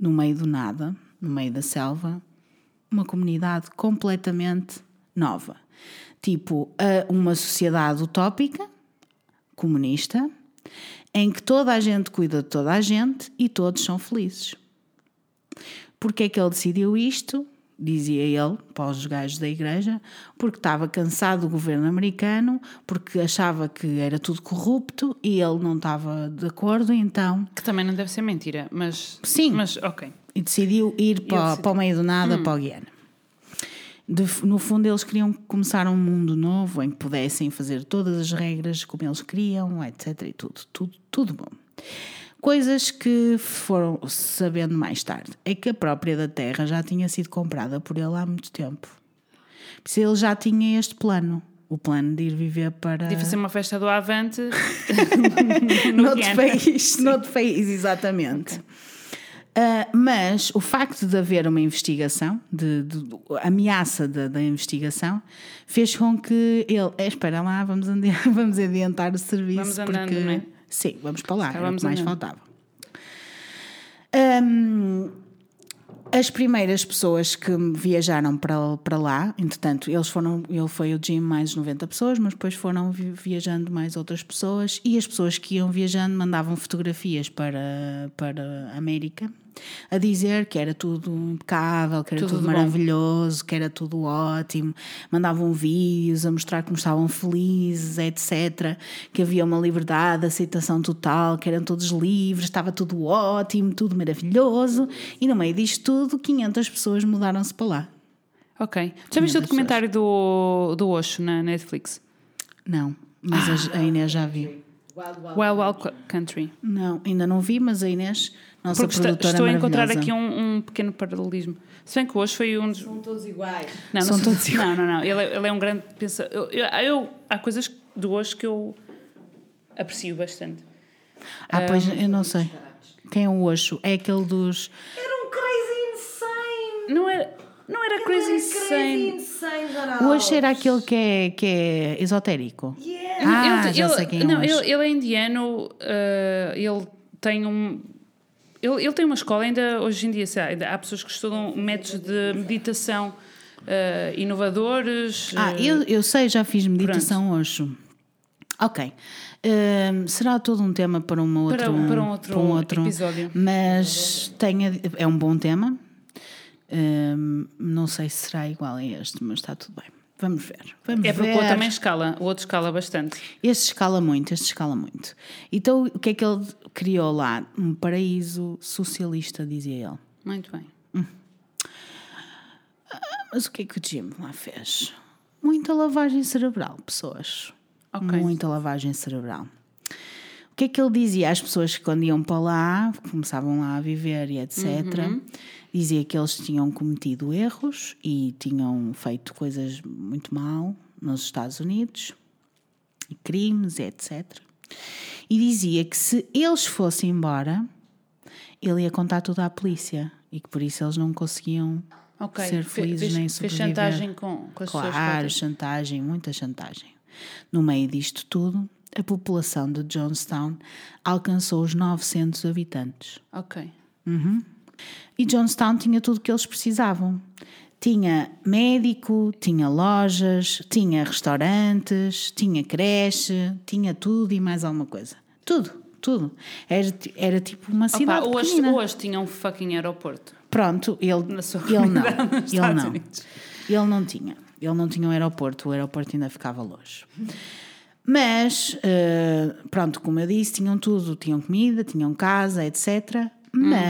No meio do nada, no meio da selva, uma comunidade completamente nova. Tipo, uma sociedade utópica, comunista, em que toda a gente cuida de toda a gente e todos são felizes. Porquê é que ele decidiu isto? Dizia ele para os gajos da igreja, porque estava cansado do governo americano, porque achava que era tudo corrupto e ele não estava de acordo, então Que também não deve ser mentira, mas. Sim. Mas, ok. e decidiu ir para, decidi- para o meio do nada, para o Guiana. De- no fundo, eles queriam começar um mundo novo em que pudessem fazer todas as regras como eles queriam, etc. E tudo, tudo, tudo bom. Coisas que foram sabendo mais tarde. É que a própria da Terra já tinha sido comprada por ele há muito tempo. Se ele já tinha este plano. O plano de ir viver para. De fazer uma festa do Avante. (laughs) no noutro Guiana. país, noutro país, exatamente. Ah, mas o facto de haver uma investigação, de, de- de- a ameaça da, investigação, fez com que ele. É, espera lá, vamos, ande- (laughs) vamos adiantar o serviço. Vamos andando, porque, não é? Sim, vamos para lá, calhar era o que mais faltava. Ahm, as primeiras pessoas que viajaram para, para lá, entretanto, eles foram, ele foi o Jim mais 90 pessoas, mas depois foram vi- viajando mais outras pessoas e as pessoas que iam viajando mandavam fotografias para, para a América a dizer que era tudo impecável, que era Tudo tudo, de bom. maravilhoso, que era tudo ótimo, mandavam vídeos a mostrar como estavam felizes, etc. Que havia uma liberdade, aceitação total, que eram todos livres, estava tudo ótimo, tudo maravilhoso, e no meio disto tudo, 500 pessoas mudaram-se para lá. Ok. Já viste o documentário do, do Osho na Netflix? Não, mas a- a Inês já viu. Wild Wild Country. Não, ainda não vi, mas a Inês, nossa Porque está- estou a encontrar aqui um, um pequeno paralelismo. Se bem que Osho foi um dos. São todos iguais. Não, não São sou- todos iguais. Não, não, não. Ele é, ele é um grande pensador. Eu, eu- eu- há coisas do Osho que eu aprecio bastante. Ah, pois, eu não sei. Quem é o Osho? É aquele dos... Era um crazy insane. Não era, não era crazy Era insane. Crazy insane, Dona O Osho era aquele que é, que é esotérico. Yeah. Ah, Ele- já ele- sei quem é não, ele, ele é indiano, eh, ele tem um. Ele, ele tem uma escola, ainda hoje em dia, ainda há pessoas que estudam métodos de meditação eh, inovadores. Ah, eh, eu, eu sei, já fiz meditação Osho. Ok. Hum, será todo um tema para, uma Para- outro, para um outro episódio. Mas tenha, é um bom tema. Hum, não sei se será igual a este, mas está tudo bem. Vamos ver. Vamos É porque o ver. outro também escala, o outro escala bastante. Este escala muito, este escala muito. Então, o que é que ele criou lá? Um paraíso socialista, dizia ele. Muito bem. Mas o que é que o Jim lá fez? Muita lavagem cerebral, pessoas. Ok. Muita lavagem cerebral. O que é que ele dizia às pessoas que quando iam para lá, começavam lá a viver e etc., dizia que eles tinham cometido erros e tinham feito coisas muito mal nos Estados Unidos, crimes, etc. E dizia que se eles fossem embora, ele ia contar tudo à polícia e que por isso eles não conseguiam Ok. ser Fe- felizes fez, nem fez sobreviver. chantagem com, com as. Claro, chantagem, muita chantagem. No meio disto tudo, a população de Johnstown alcançou os 900 habitantes. Ok. E Johnstown tinha tudo o que eles precisavam. Tinha médico, tinha lojas, tinha restaurantes, tinha creche, tinha tudo e mais alguma coisa. Tudo, tudo. Era, era tipo uma cidade Opa, hoje, pequenina. hoje tinha um fucking aeroporto. Pronto, ele, Na sua ele não. Ele não. Unidos. Ele não tinha. Ele não tinha um aeroporto. O aeroporto ainda ficava longe. Mas, eh, pronto, como eu disse, tinham tudo. Tinham comida, tinham casa, etc. Mas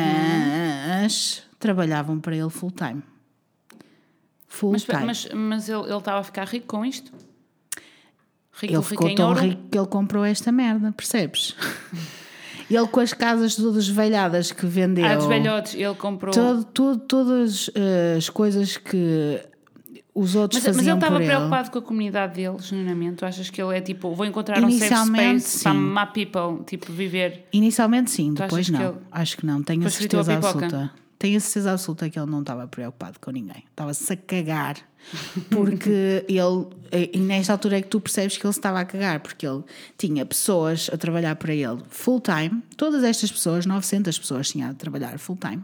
trabalhavam para ele full time. Full Mas, time. mas, mas ele ele estava a ficar rico com isto? Rico, ele ficou tão ouro? rico que ele comprou esta merda, percebes? (laughs) ele com as casas todas velhadas que vendeu. Ah, dos velhotes, ele comprou. Todo, tudo- todas eh, as coisas que os outros Mas, mas ele estava ele. preocupado com a comunidade dele, genuinamente. Achas que ele é tipo, vou encontrar um safe Inicialmente, space para sim. my people, tipo, viver. Inicialmente sim, Tu depois achas que não. ele- Acho que não, tenho a Depois a certeza pipoca? absoluta. Tenho a certeza absoluta que ele não estava preocupado com ninguém. Estava-se a cagar. Porque (laughs) ele, e nesta altura é que tu percebes que ele se estava a cagar, porque ele tinha pessoas a trabalhar para ele full time, todas estas pessoas, 900 pessoas tinham a trabalhar full time,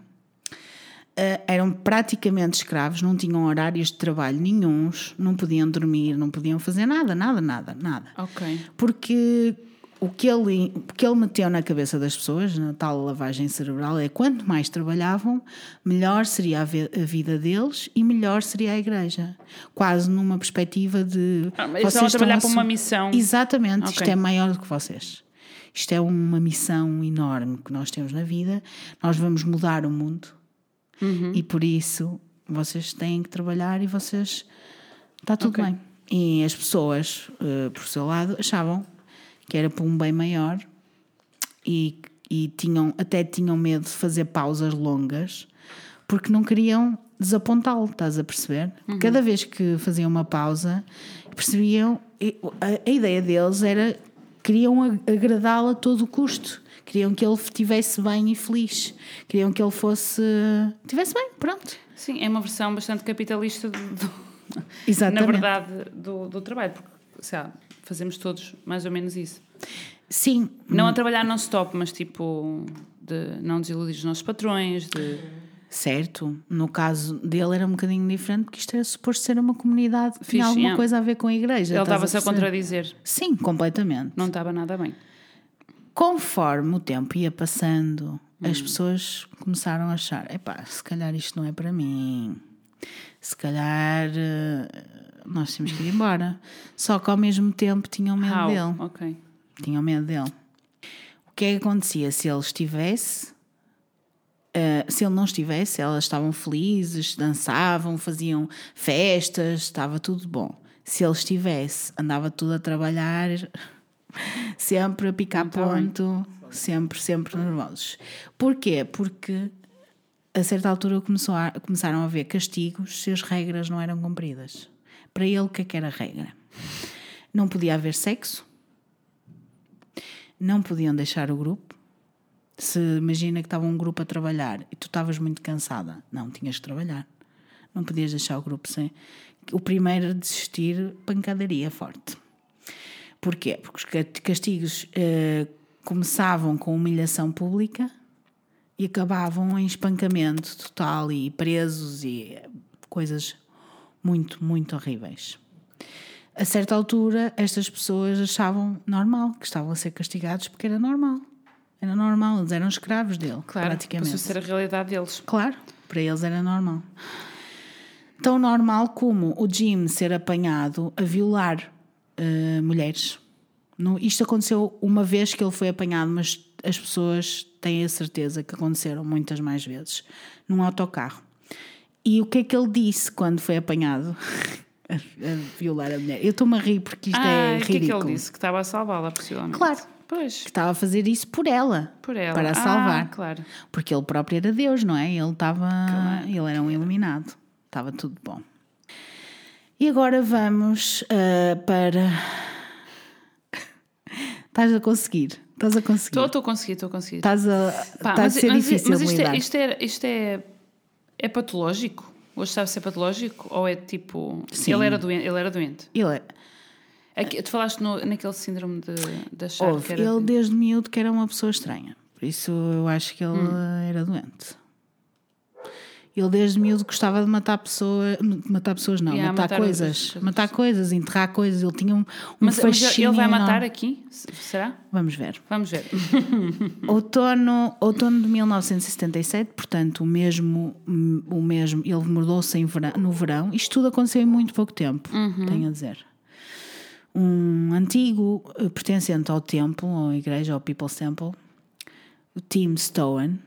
eram praticamente escravos, não tinham horários de trabalho nenhuns, não podiam dormir, não podiam fazer nada, nada, nada, nada. Ok. Porque o que ele, o que ele meteu na cabeça das pessoas, na tal lavagem cerebral, é quanto mais trabalhavam, melhor seria a, a vida deles e melhor seria a igreja. Quase numa perspectiva de. Ah, eles estão a trabalhar para su- uma missão. Exatamente, Ok. isto é maior do que vocês. Isto é uma missão enorme que nós temos na vida. Nós vamos mudar o mundo Uhum. e por isso vocês têm que trabalhar e vocês. Está tudo Ok. bem. E as pessoas, eh, por seu lado, achavam que era para um bem maior e, e tinham, até tinham medo de fazer pausas longas porque não queriam desapontá-lo, estás a perceber? Cada vez que faziam uma pausa, percebiam, a, a ideia deles era queriam agradá-lo a todo o custo. Queriam que ele estivesse bem e feliz. Queriam que ele fosse. estivesse bem, pronto. Sim, é uma versão bastante capitalista do, do- (laughs) Exatamente. na verdade do, do trabalho, porque sei lá, fazemos todos mais ou menos isso. Sim, Não a trabalhar non-stop, mas tipo de não desiludir os nossos patrões, de certo. No caso dele era um bocadinho diferente, porque isto era suposto ser uma comunidade que tinha alguma coisa a ver com a igreja. ele estava-se a perceber? contradizer, Sim, completamente. não estava nada bem. Conforme o tempo ia passando, Hum. as pessoas começaram a achar: epá, se calhar isto não é para mim, se calhar eh, nós temos que ir embora. Só que ao mesmo tempo tinham medo How? dele. Ok. Tinham medo dele. O que é que acontecia se ele estivesse? eh, se ele não estivesse, elas estavam felizes, dançavam, faziam festas, estava tudo bom. Se ele estivesse, andava tudo a trabalhar, sempre a picar Muito bem. ponto, sempre, sempre nervosos. Porquê? Porque a certa altura começou a- começaram a haver castigos se as regras não eram cumpridas. Para ele, o que é que era a regra? Não podia haver sexo, não podiam deixar o grupo. Se imagina que estava um grupo a trabalhar e tu estavas muito cansada, não tinhas que trabalhar. Não podias deixar o grupo sem. O primeiro a desistir, pancadaria forte. Porquê? Porque os ca- castigos eh, começavam com humilhação pública e acabavam em espancamento total e presos e eh, coisas muito, muito horríveis. A certa altura, estas pessoas achavam normal que estavam a ser castigados porque era normal. Era normal, eles eram escravos dele, Claro, praticamente. passou a ser a realidade deles. Claro, para eles era normal. Tão normal como o Jim ser apanhado a violar eh, mulheres. No- isto aconteceu uma vez que ele foi apanhado, mas as pessoas têm a certeza que aconteceram muitas mais vezes num autocarro. E o que é que ele disse quando foi apanhado (laughs) a, a violar a mulher? Eu estou-me a rir porque isto ah, é e o que é ridículo. que ele disse? Que estava a salvá-la, possivelmente. Claro. Pois, Que estava a fazer isso por ela. por ela. Para a Ah, salvar. claro. Porque ele próprio era Deus, não é? Ele estava. Claro. Ele era um iluminado. Estava tudo bom. E agora vamos ah, para. Estás a conseguir. Estás a conseguir. Estou estou a conseguir, estou a conseguir. Estás a. Pá, está a ser difícil mas isto, é, isto, é, isto é, é patológico? Hoje sabe se é patológico? Ou é tipo. Sim. Ele era doente. Ele era doente. Ele, é- Aqui, tu falaste no, naquele síndrome de, de achar houve, que era. ele desde miúdo que era uma pessoa estranha. Por isso eu acho que ele Hum. era doente. Ele desde miúdo gostava de matar pessoas, matar pessoas não, Yeah, matar, matar coisas, outras- matar coisas, enterrar coisas. Ele tinha um, um mas, mas ele vai matar aqui? Será? Vamos ver. Vamos ver. (laughs) Outono, outono de 1977, portanto, o mesmo, o mesmo ele mudou-se no verão. Isto tudo aconteceu em muito pouco tempo, tenho a dizer. Um antigo eh, pertencente ao templo, ou à igreja, ao People's Temple, o Tim Stowen,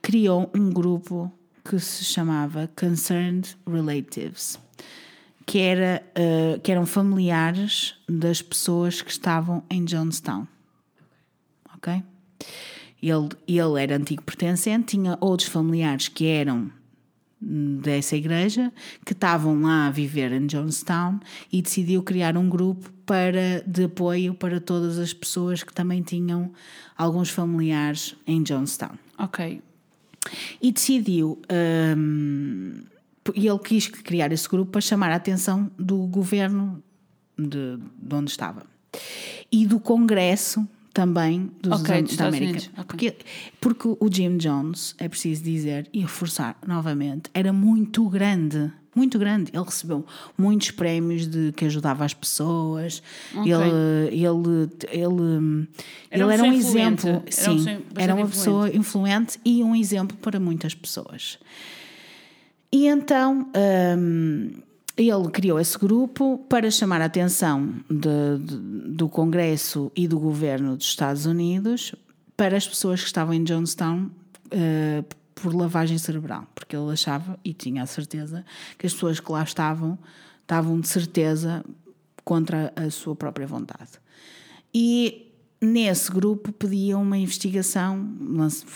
criou um grupo que se chamava Concerned Relatives, que, era, eh, que eram familiares das pessoas que estavam em Jonestown ok? Ele, ele era antigo pertencente, tinha outros familiares que eram dessa igreja, que estavam lá a viver em Jonestown e decidiu criar um grupo para, de apoio para todas as pessoas que também tinham alguns familiares em Jonestown. ok. E decidiu. hum, e ele quis criar esse grupo para chamar a atenção do governo de, de onde estava e do Congresso também dos Ok, Am- dos da América. Unidos, ok. Porque, porque o Jim Jones, é preciso dizer e reforçar novamente, era muito grande. Muito grande. Ele recebeu muitos prémios de que ajudava as pessoas. Ok. Ele, ele, ele, Era ele era um influente. exemplo. Era Sim, bastante era uma pessoa influente e um exemplo para muitas pessoas. E então hum, ele criou esse grupo para chamar a atenção de- de- do Congresso e do governo dos Estados Unidos para as pessoas que estavam em Jonestown eh, por lavagem cerebral, porque ele achava e tinha a certeza que as pessoas que lá estavam estavam de certeza contra a sua própria vontade. E nesse grupo pediam uma investigação,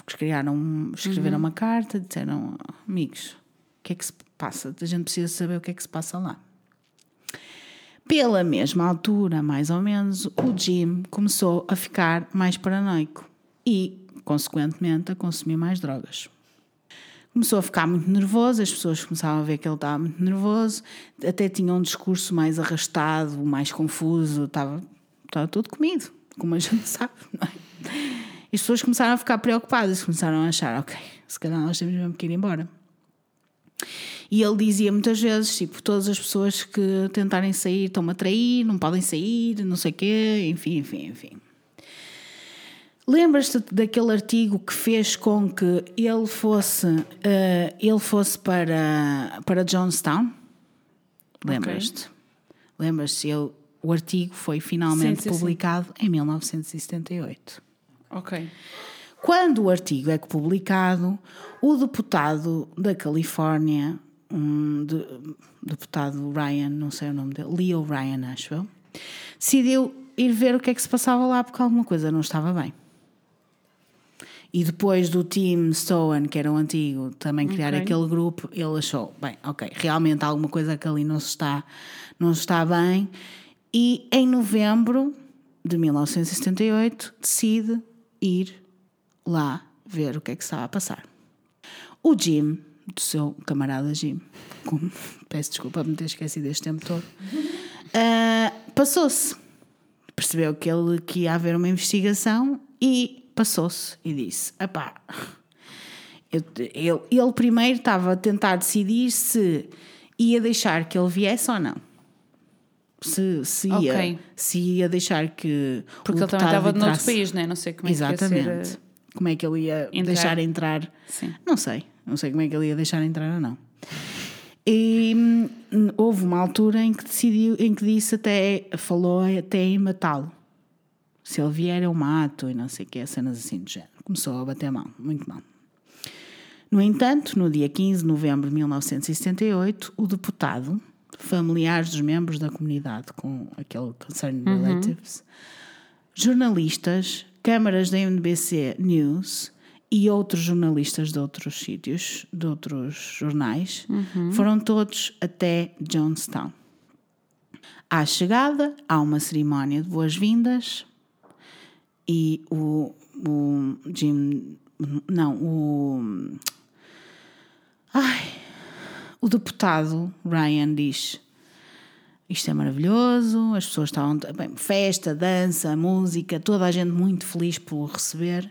criaram, escreveram uma carta, disseram, amigos, o que é que se passa? A gente precisa saber o que é que se passa lá. Pela mesma altura, mais ou menos, o Jim começou a ficar mais paranoico e, consequentemente, a consumir mais drogas. Começou a ficar muito nervoso, as pessoas começavam a ver que ele estava muito nervoso, até tinha um discurso mais arrastado, mais confuso, estava, estava todo comido, como a gente (laughs) sabe, não é? E as pessoas começaram a ficar preocupadas, começaram a achar, ok, se calhar nós temos mesmo que ir embora. E ele dizia muitas vezes, tipo, todas as pessoas que tentarem sair estão-me a trair, não podem sair, não sei o quê, enfim, enfim, enfim. Lembras-te daquele artigo que fez com que ele fosse, eh, ele fosse para, para Johnstown? Lembras-te? Lembras-te? Ele- O artigo foi finalmente Sim, sim, sim. publicado em 1978. Ok. Quando o artigo é publicado, o deputado da Califórnia, um de- deputado Ryan, não sei o nome dele, Leo Ryan, acho eu, decidiu ir ver o que é que se passava lá porque alguma coisa não estava bem. E depois do Tim Stowen, que era o antigo, também criar Ok. aquele grupo, ele achou, bem, ok, realmente há alguma coisa que ali não se está, não se está bem. E em novembro de 1978 decide ir lá ver o que é que estava a passar. O Jim, do seu camarada Jim, (laughs) como- peço desculpa por me ter esquecido este tempo todo, ah, (laughs) passou-se. Percebeu que, ele, que ia haver uma investigação e passou-se e disse: eu- ele, ele primeiro estava a tentar decidir se ia deixar que ele viesse ou não. Se, se, ia, Ok. se ia deixar que. Porque o ele também estava noutro entrasse. país, né? não sei como é que ia Exatamente. ser. Como é que ele ia entrar. deixar entrar? Sim. Não sei. Não sei como é que ele ia deixar entrar ou não. E hum, houve uma altura em que decidiu, em que disse até, falou até em matá-lo. Se ele vier, eu mato e não sei o que, cenas assim do género. Começou a bater mal, muito mal. No entanto, no dia 15 de novembro de 1978, o deputado, familiares dos membros da comunidade com aquele Concerned Relatives, jornalistas, câmaras da NBC News e outros jornalistas de outros sítios, de outros jornais, foram todos até Johnstown. À chegada, há uma cerimónia de boas-vindas e o, o Jim. Não, o. Ai. O deputado Ryan diz: Isto é maravilhoso, as pessoas estavam. Bem, festa, dança, música, toda a gente muito feliz por o receber,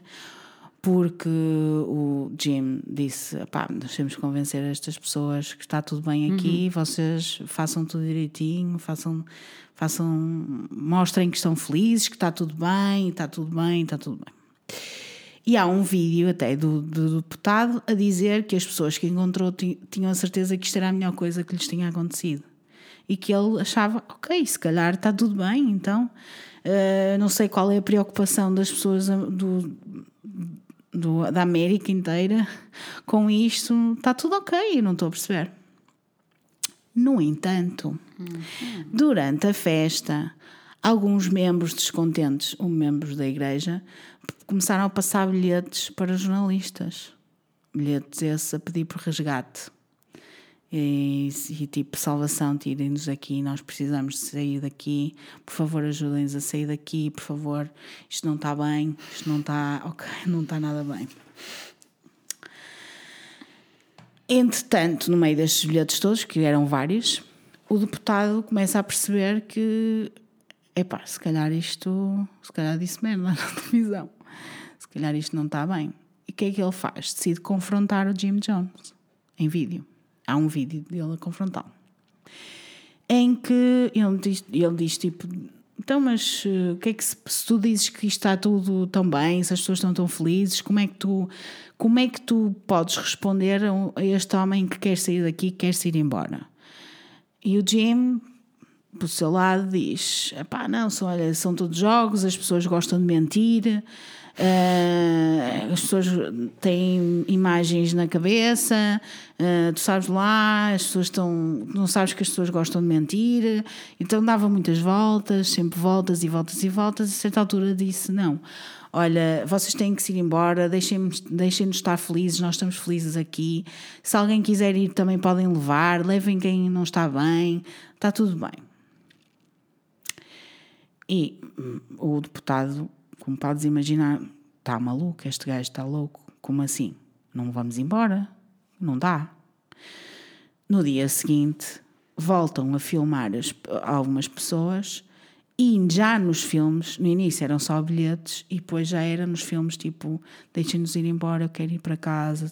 porque o Jim disse: pá, nós temos que convencer estas pessoas que está tudo bem aqui, vocês façam tudo direitinho, façam, façam, mostrem que estão felizes, que está tudo bem, está tudo bem, está tudo bem. E há um vídeo até do, do deputado a dizer que as pessoas que encontrou ti- tinham a certeza que isto era a melhor coisa que lhes tinha acontecido. E que ele achava, ok, se calhar está tudo bem, então eh, não sei qual é a preocupação das pessoas do, do- da América inteira com isto, está tudo ok, não estou a perceber. No entanto, durante a festa, alguns membros descontentes, ou membros da igreja, começaram a passar bilhetes para jornalistas. Bilhetes esses a pedir por resgate. E, e tipo, salvação, tirem-nos daqui, nós precisamos sair daqui, por favor ajudem-nos a sair daqui, por favor, isto não está bem, isto não está, ok, (laughs) não está nada bem. Entretanto, no meio destes bilhetes todos, que eram vários, o deputado começa a perceber que, epá, se calhar isto, se calhar disse merda (laughs) na televisão, se calhar isto não está bem. E o que é que ele faz? Decide confrontar o Jim Jones em vídeo. Há um vídeo dele a confrontá-lo. Em que ele diz, ele diz tipo, então, mas eh, o que é que se, se tu dizes que está tudo tão bem, se as pessoas estão tão felizes, como é que tu, como é que tu podes responder a, este homem que quer sair daqui, que quer sair embora? E o Jim, do seu lado, diz: pá, não, são, olha, são todos jogos, as pessoas gostam de mentir, Uh, as pessoas têm imagens na cabeça, uh, tu sabes lá, as pessoas estão. Não sabes que as pessoas gostam de mentir, então dava muitas voltas, sempre voltas e voltas e voltas. A certa altura disse: Não, olha, vocês têm que se ir embora, deixem-nos deixem estar felizes, nós estamos felizes aqui. Se alguém quiser ir, também podem levar, levem quem não está bem, está tudo bem. E hum, o deputado como podes imaginar, está maluco, este gajo está louco. Como assim? Não vamos embora? Não dá. No dia seguinte, voltam a filmar as, algumas pessoas e já nos filmes, no início eram só bilhetes e depois já era nos filmes tipo deixem-nos ir embora, eu quero ir para casa,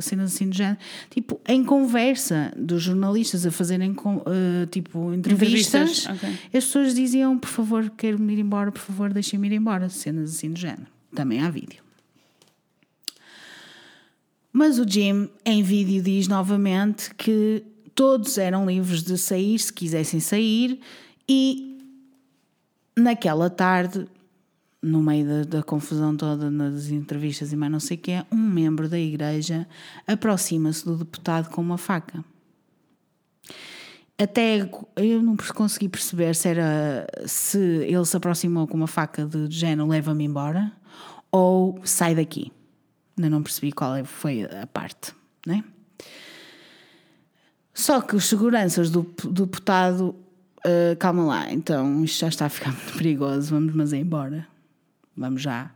cenas assim do género. Tipo, em conversa dos jornalistas a fazerem uh, tipo entrevistas, entrevistas okay. as pessoas diziam por favor, quero-me ir embora, por favor, deixem-me ir embora, cenas assim do género. Também há vídeo. Mas o Jim, em vídeo, diz novamente que todos eram livres de sair se quisessem sair e Naquela tarde, no meio da, da, confusão toda nas entrevistas e mais não sei o que, um membro da igreja aproxima-se do deputado com uma faca. Até eu não consegui perceber se era se ele se aproximou com uma faca de género leva-me embora ou sai daqui. Ainda não percebi qual é, foi a parte, né? Só que os seguranças do deputado Uh, calma lá, então isto já está a ficar (laughs) muito perigoso, vamos mas é embora. Vamos já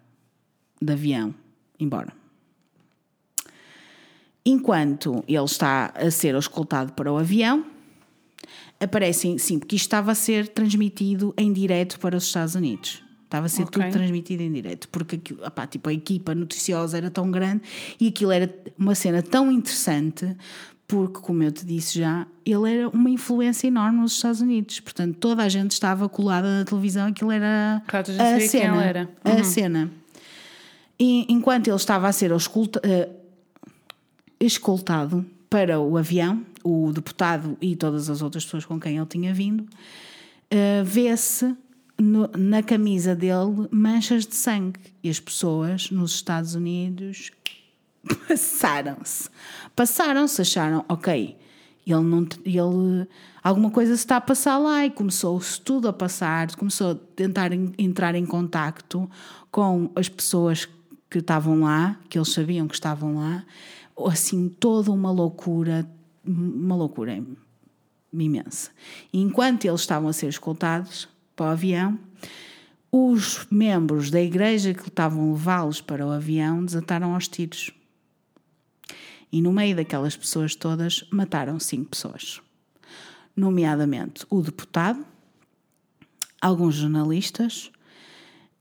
de avião, embora. Enquanto ele está a ser escoltado para o avião, aparecem, sim, porque isto estava a ser transmitido em direto para os Estados Unidos. Estava a ser okay. tudo transmitido em direto, porque aquilo, opá, tipo, a equipa noticiosa era tão grande e aquilo era uma cena tão interessante porque, como eu te disse já, ele era uma influência enorme nos Estados Unidos. Portanto, toda a gente estava colada na televisão, aquilo era claro, a cena. Era. Uhum. A cena. E, enquanto ele estava a ser escolta, uh, escoltado para o avião, o deputado e todas as outras pessoas com quem ele tinha vindo, uh, vê-se na camisa dele manchas de sangue. E as pessoas nos Estados Unidos (laughs) passaram-se. Passaram-se, acharam, ok, ele não ele alguma coisa se está a passar lá e começou-se tudo a passar, começou a tentar entrar em contacto com as pessoas que estavam lá, que eles sabiam que estavam lá, assim toda uma loucura, uma loucura imensa. E enquanto eles estavam a ser escoltados para o avião, os membros da igreja que estavam a levá-los para o avião desataram aos tiros e no meio daquelas pessoas todas mataram cinco pessoas, nomeadamente o deputado, alguns jornalistas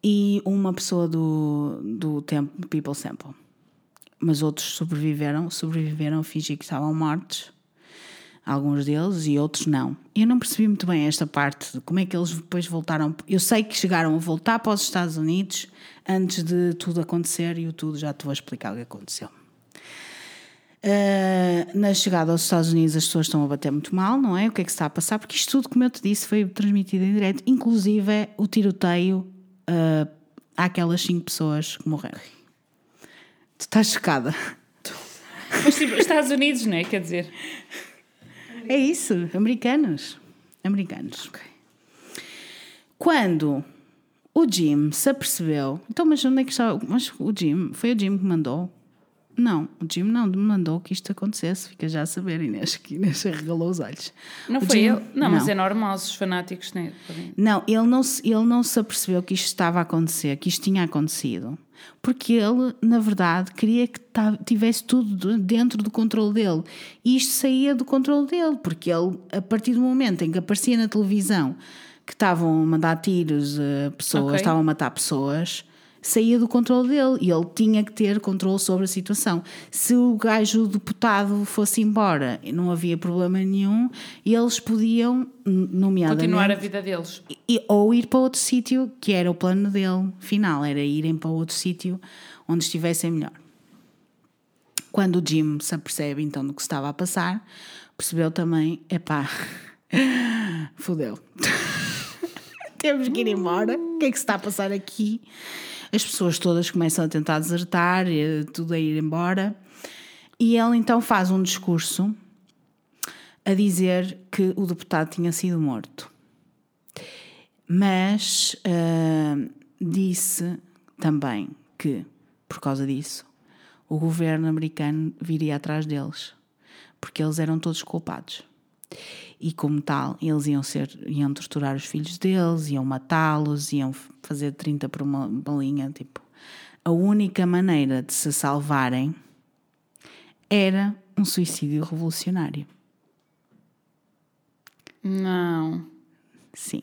e uma pessoa do, do tempo People Sample. Mas outros sobreviveram, sobreviveram a fingir que estavam mortos, alguns deles, e outros não. Eu não percebi muito bem esta parte de como é que eles depois voltaram. Eu sei que chegaram a voltar para os Estados Unidos antes de tudo acontecer e o tudo já te vou explicar o que aconteceu. Uh, na chegada aos Estados Unidos as pessoas estão a bater muito mal, não é? O que é que está a passar? Porque isto tudo, como eu te disse, foi transmitido em direto, inclusive o tiroteio uh, àquelas cinco pessoas que morreram. Tu estás chocada. Mas tipo, Estados Unidos, não é? Quer dizer. É isso, americanos. Americanos. Okay. Quando o Jim se apercebeu. Então, mas onde é que estava? Mas o Jim, foi o Jim que mandou não, o Jim não mandou que isto acontecesse, fica já a saber, Inês, que Inês regalou os olhos. Não o foi Jim, ele? Não, não, mas é normal, os fanáticos né? Não, ele não, se, ele não se apercebeu que isto estava a acontecer, que isto tinha acontecido, porque ele, na verdade, queria que tivesse tudo dentro do controle dele. E isto saía do controle dele, porque ele, a partir do momento em que aparecia na televisão que estavam a mandar tiros a pessoas, okay. estavam a matar pessoas saía do controle dele e ele tinha que ter controle sobre a situação. Se o gajo deputado fosse embora, não havia problema nenhum, eles podiam, nomeadamente. Continuar a vida deles. E, ou ir para outro sítio, que era o plano dele final, era irem para outro sítio onde estivessem melhor. Quando o Jim se apercebe então do que estava a passar, percebeu também: epá, (laughs) fodeu. (laughs) Temos que ir embora. O que é que se está a passar aqui? As pessoas todas começam a tentar desertar, e tudo a ir embora. E ele então faz um discurso a dizer que o deputado tinha sido morto. Mas ah, disse também que, por causa disso, o governo americano viria atrás deles, porque eles eram todos culpados. E como tal, eles iam ser, iam torturar os filhos deles, iam matá-los, iam fazer 30 por uma balinha, tipo. A única maneira de se salvarem era um suicídio revolucionário. Não. Sim.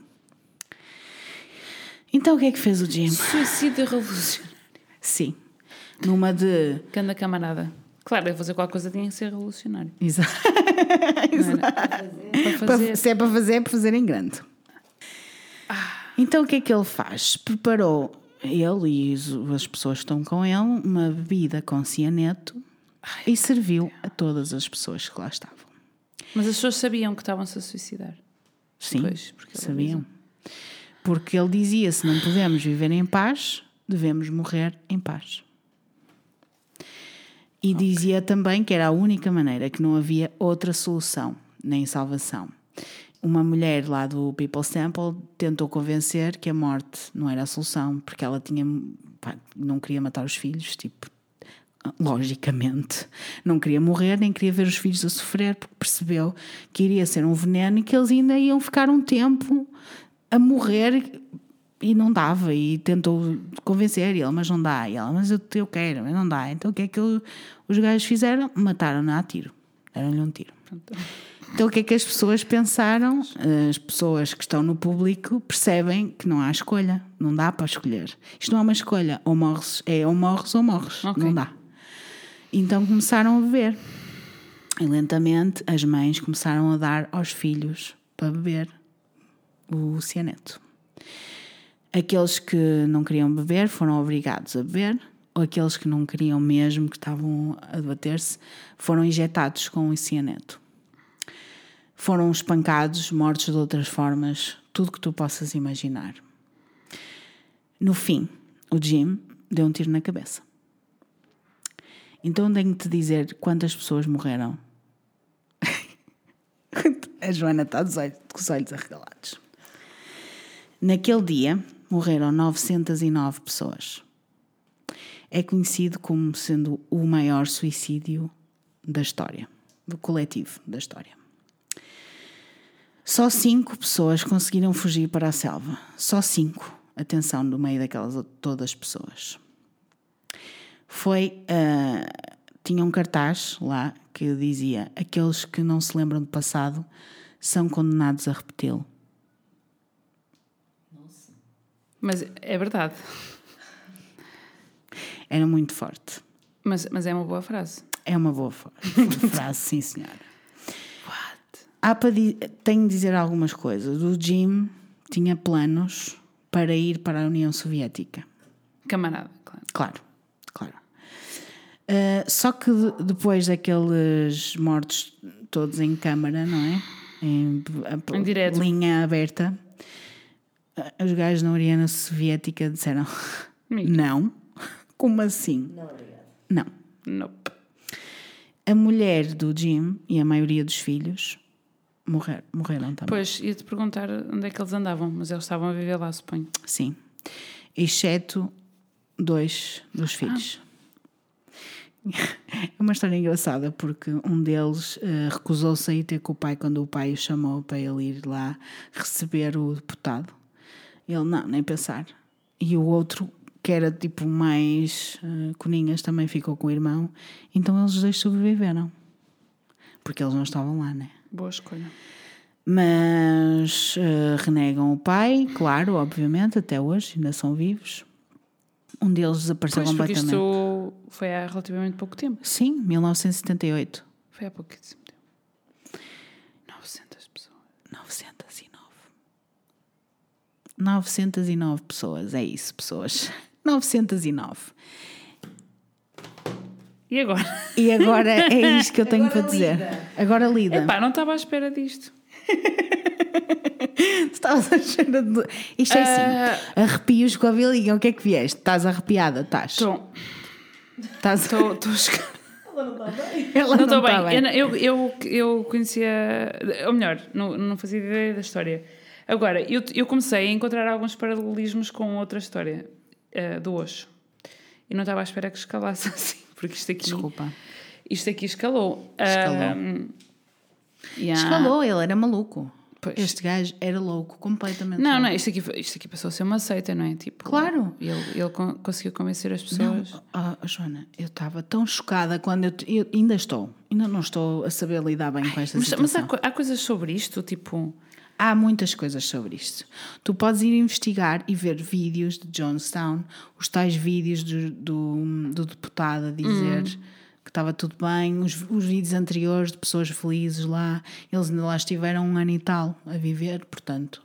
Então o que é que fez o Jim? Suicídio revolucionário. Sim. Numa de. Canda camarada. Claro, eu fazer qualquer coisa tinha que ser revolucionário. Exa- (laughs) Para Para- fazer. se é para fazer, é para fazer em grande. Então o que é que ele faz? Preparou ele e as pessoas que estão com ele uma bebida com cianeto e serviu a todas as pessoas que lá estavam. Mas as pessoas sabiam que estavam-se a suicidar. Sim, Pois, porque sabiam. Porque ele dizia: se não podemos viver em paz, devemos morrer em paz. E dizia também que era a única maneira, que não havia outra solução, nem salvação. Uma mulher lá do People's Temple tentou convencer que a morte não era a solução, porque ela tinha, pá, não queria matar os filhos, tipo, logicamente. Não queria morrer, nem queria ver os filhos a sofrer, porque percebeu que iria ser um veneno e que eles ainda iam ficar um tempo a morrer e não dava. E tentou convencer ele, mas não dá. E ela, mas eu, eu quero, mas não dá. Então o que é que os gajos fizeram? Mataram-na a tiro. Deram-lhe um tiro. Então o que é que as pessoas pensaram? As pessoas que estão no público percebem que não há escolha, não dá para escolher. Isto não é uma escolha, ou morres, é ou morres ou morres, Ok. não dá. Então começaram a beber. E lentamente as mães começaram a dar aos filhos para beber o cianeto. Aqueles que não queriam beber foram obrigados a beber, ou aqueles que não queriam mesmo, que estavam a debater-se, foram injetados com o cianeto. Foram espancados, mortos de outras formas, tudo que tu possas imaginar. No fim, o Jim deu um tiro na cabeça. Então tenho que te dizer quantas pessoas morreram. (laughs) A Joana está dos com os olhos arregalados. Naquele dia morreram 909 pessoas. É conhecido como sendo o maior suicídio da história, do coletivo da história. Só cinco pessoas conseguiram fugir para a selva. Só cinco. Atenção, no meio daquelas todas as pessoas. Foi. ah, tinha um cartaz lá que dizia: Aqueles que não se lembram do passado são condenados a repeti-lo. Mas é verdade. Era muito forte. Mas, mas é uma boa frase. É uma boa (laughs) frase, sim, senhora. Há para di- tenho de dizer algumas coisas. O Jim tinha planos para ir para a União Soviética. Camarada, claro. Claro, claro. Ah, só que de- depois daqueles mortos todos em câmara, não é? Em, Em direto. linha aberta, os gajos na União Soviética disseram. Não. Como assim? Não, obrigado. Não. Nope. A mulher do Jim e a maioria dos filhos morrer, morreram também. Pois, ia-te perguntar onde é que eles andavam, mas eles estavam a viver lá, suponho. Sim. Exceto dois dos filhos. (laughs) É uma história engraçada porque um deles eh, recusou-se a ir ter com o pai quando o pai o chamou para ele ir lá receber o deputado. Ele, não, nem pensar. E o outro, que era tipo mais eh, coninhas, também ficou com o irmão. Então eles dois sobreviveram. Porque eles não estavam lá, né? Boa escolha. Mas eh, renegam o pai, claro, obviamente, até hoje, ainda são vivos. Um deles desapareceu Pois, completamente. isto foi há relativamente pouco tempo. Sim, 1978. Foi há pouquíssimo tempo. 900 pessoas. 909. 909 pessoas, é isso, pessoas. (laughs) 909. E agora? E agora é isto que eu tenho Agora para dizer. lida. Agora lida. Epá, não estava à espera disto. Tu (laughs) Estavas a chorar de... Isto é assim, arrepios com a vilinha. O que é que vieste? Estás arrepiada? Estás? Estou. Estás... Estou. Ela não está bem. (laughs) Ela Não estou está bem. Eu, eu, eu conhecia. Ou melhor, não, não fazia ideia da história. Agora, eu, eu comecei a encontrar alguns paralelismos com outra história eh, do Osho. E não estava à espera que escalasse (laughs) assim, porque isto aqui. Desculpa. Isto aqui escalou. Escalou. Yeah. Escalou, ele era maluco. Pois. Este gajo era louco, completamente Não, louco. não, isto aqui, isto aqui passou a ser uma seita, não é? Tipo, Claro. Ele, ele con- conseguiu convencer as pessoas. Não, ah, Joana, eu estava tão chocada quando eu, eu ainda estou, ainda não estou a saber lidar bem com esta Mas, mas situação. há, co- há coisas sobre isto, tipo. Há muitas coisas sobre isto. Tu podes ir investigar e ver vídeos de Johnstown, os tais vídeos do, do, do deputado a dizer que estava tudo bem, os, os vídeos anteriores de pessoas felizes lá, eles ainda lá estiveram um ano e tal a viver, portanto.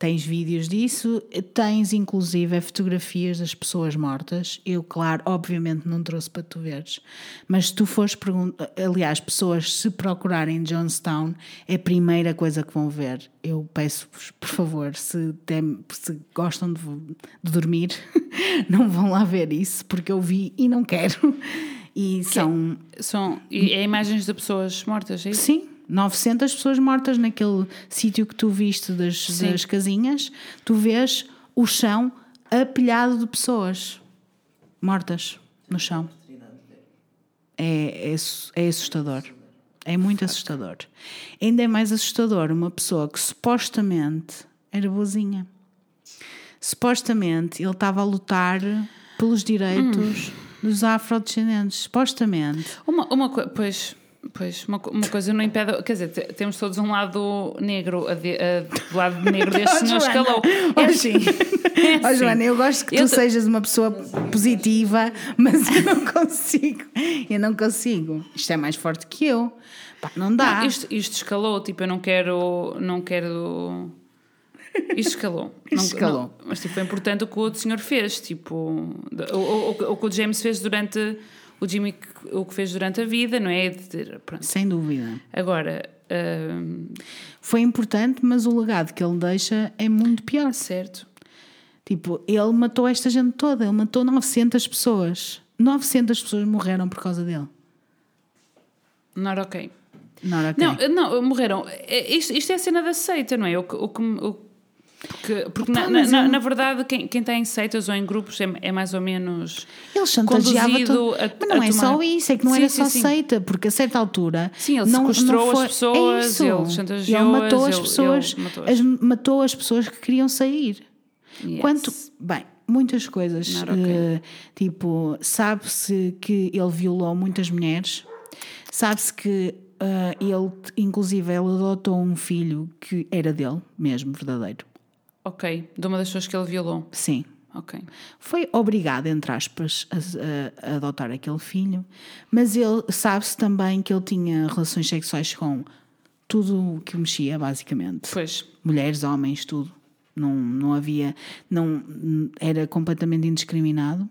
Tens vídeos disso, tens inclusive fotografias das pessoas mortas. Eu, claro, obviamente não trouxe para tu veres, mas se tu fores perguntar, aliás, pessoas se procurarem Johnstown, é a primeira coisa que vão ver. Eu peço-vos, por favor, se, tem, se gostam de, de dormir, (laughs) não vão lá ver isso, porque eu vi e não quero. E são São, e é imagens de pessoas mortas, é isso? Sim, 900 pessoas mortas naquele sítio que tu viste das, das casinhas. Tu vês o chão apilhado de pessoas mortas no chão. É, é, é assustador. É muito assustador. Ainda é mais assustador uma pessoa que supostamente era boazinha. Supostamente ele estava a lutar pelos direitos dos afrodescendentes. Supostamente. Uma, uma coisa, pois, pois uma, uma coisa não impede. Quer dizer, te- temos todos um lado negro, a de- a- do lado (laughs) negro deste Oh, senhor Joana. escalou. Oh, É assim. É assim. Joana, eu gosto (laughs) que Eu tu te- sejas uma pessoa positiva, mas eu não (laughs) consigo. Eu não consigo. Isto é mais forte que eu. Pá, não dá. Não, isto, isto escalou, tipo, eu não quero. Não quero. Isto escalou. Não- escalou. não- mas tipo, foi importante o que o senhor fez, tipo, o, o, o, o que o James fez durante. O Jimmy, o que fez durante a vida, não é? Ter- pronto. Sem dúvida. Agora, hum, Foi importante, mas o legado que ele deixa é muito pior. certo. Tipo, ele matou esta gente toda. Ele matou 900 pessoas. 900 pessoas morreram por causa dele. Não era ok. Não era ok. Não, não, morreram. É- Isto, isto é a cena da seita, não é? O que, o o- porque porque na, mas na, na verdade, quem, quem está em seitas ou em grupos é, é mais ou menos. Ele chantageava todo. a- Mas não é só tomar- isso, é que não Sim, era sim, só sim. seita, porque a certa altura. Sim, ele não, sequestrou não foi... as pessoas, é isso. ele chantageou-as, Ele matou as pessoas, ele matou-as. as- matou as pessoas que queriam sair. Yes. Quanto. Bem, muitas coisas. Okay. eh, tipo, sabe-se que ele violou muitas mulheres, sabe-se que eh, ele, inclusive, ele adotou um filho que era dele, mesmo, verdadeiro. Ok, de uma das pessoas que ele violou. Sim. Ok. Foi obrigado, entre aspas, a, a- a adotar aquele filho, mas ele sabe-se também que ele tinha relações sexuais com tudo o que mexia, basicamente. Pois. Mulheres, homens, tudo. Não, não havia. Não, era completamente indiscriminado.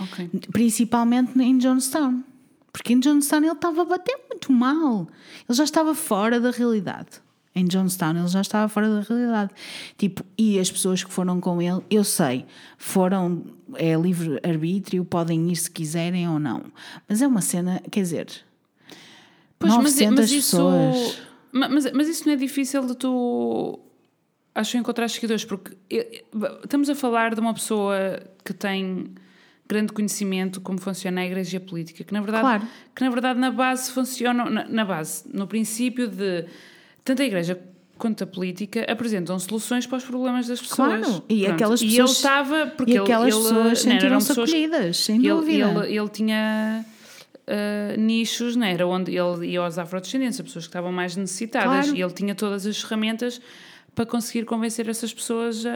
Ok. Principalmente em Johnstown. Porque em Johnstown ele estava a bater muito mal. Ele já estava fora da realidade. Em Johnstown ele já estava fora da realidade. Tipo, e as pessoas que foram com ele, eu sei, foram. É livre arbítrio, podem ir se quiserem ou não. Mas é uma cena, quer dizer. Pois, mas, 900 mas isso. pessoas. Ma- Mas, mas isso não é difícil de tu. Acho encontrar seguidores, porque estamos a falar de uma pessoa que tem grande conhecimento como funciona a igreja a política, que na verdade, Claro. que na, verdade na base funcionam, na, na base, no princípio de tanto a igreja quanto a política apresentam soluções para os problemas das pessoas. Claro, e Pronto. aquelas E ele pessoas- estava, porque e ele, aquelas ele, pessoas sentiram-se pessoas- acolhidas, sem ele, dúvida. Ele, ele tinha ah, nichos, não era? Onde ele ia aos afrodescendentes, as pessoas que estavam mais necessitadas, Claro. e ele tinha todas as ferramentas para conseguir convencer essas pessoas a,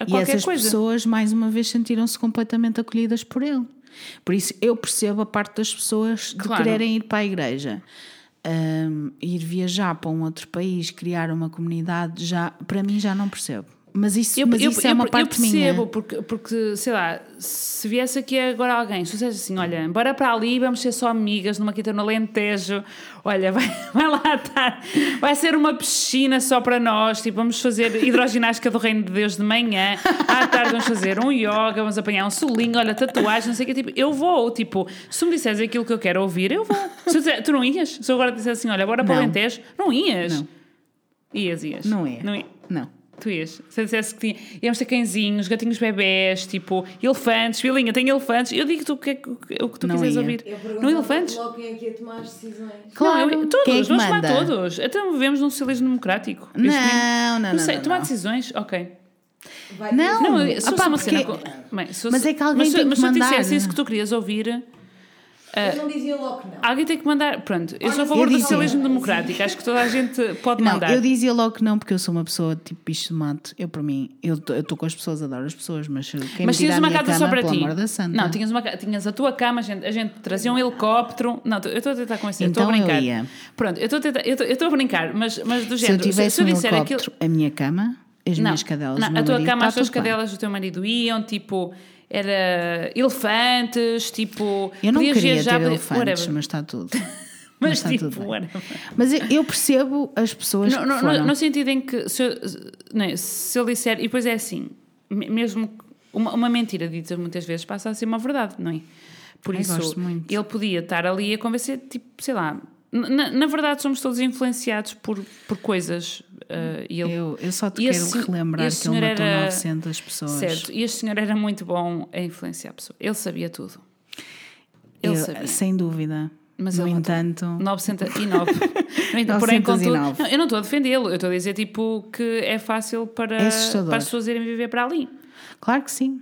a E qualquer essas coisa. pessoas, mais uma vez, sentiram-se completamente acolhidas por ele. Por isso, eu percebo a parte das pessoas de Claro. quererem ir para a igreja. Hum, ir viajar para um outro país, criar uma comunidade, já, para mim já não percebo. Mas isso, mas isso é uma parte eu percebo, minha. porque, porque, sei lá, se viesse aqui agora alguém, se dissesse assim, olha, bora para ali, vamos ser só amigas numa quinta no Alentejo, olha, (laughs) vai, vai lá estar, vai ser uma piscina só para nós, tipo, vamos fazer hidroginástica do Reino de Deus de manhã, à tarde vamos fazer um yoga, vamos apanhar um solinho, olha, tatuagem, não sei o que, tipo, eu vou, tipo, se me disseres aquilo que eu quero ouvir, eu vou. Se eu disser, tu não ias? Se eu agora dissesse assim, olha, bora para o. Alentejo, não ias? Não. Ias, ias. Não ia. Não ia. Não. Tu ias. Se eu dissesse que tinha, íamos ter cãezinhos, gatinhos bebés, tipo, elefantes, filhinha, tem elefantes. Eu digo-te o que, é o que tu Não quiseres ia. ouvir. Eu Não elefantes? logo quem é que ia tomar as decisões. Claro. Não, eu- todos, Quem é que vamos tomar manda? todos. Então vivemos num socialismo democrático. Não, nem- não, não, Não sei, não, tomar não. decisões? Ok. Vai Não. Não, se Ah, fosse pá, uma cena. porque- com- Bem, se Mas é que alguém mas se- tem mas que se eu mandar. dissesse isso que tu querias ouvir, Eu não dizia logo que não. alguém tem que mandar. Pronto, eu sou a Olha, favor do socialismo democrático. Acho que toda a gente pode Não, mandar. eu dizia logo que não, porque eu sou uma pessoa tipo bicho de mato. Eu, para mim, eu estou com as pessoas, adoro as pessoas, mas quem Mas me tinhas uma casa cama, só para ti. Não, tinhas, uma, tinhas a tua cama, a gente, a gente trazia um helicóptero. Não, eu estou a tentar convencer, estou a Então eu brincar. ia. Pronto, eu estou a a brincar, mas, mas do Se eu género. tivesse se eu um disser helicóptero, a minha cama, as Não, minhas cadelas, não, o meu a tua marido, cama, as tuas cadelas do teu marido iam, tipo, era elefantes, tipo. Eu não queria viajar, ter elefantes, whatever. mas está tudo. (laughs) Mas, está tipo, tudo bem. Mas eu- percebo as pessoas No, que no, no, no sentido em que se eu, não é, se eu disser, e depois é assim, me- mesmo uma, uma mentira dita muitas vezes passa a ser uma verdade, não é? Por Ai, isso, ele podia estar ali a convencer, tipo, sei lá. Na, na verdade, somos todos influenciados por, por coisas. e ele, Eu, eu só te quero esse- relembrar que ele matou era- 900 pessoas. certo, e este senhor era muito bom a influenciar pessoas. Ele sabia tudo. Ele Eu- sabia. sem dúvida. Mas no entanto, 909. (laughs) No entanto, Porém, 909. contudo, não, eu não estou a defendê-lo, eu estou a dizer tipo que é fácil para, É para as pessoas irem viver para ali. claro que sim.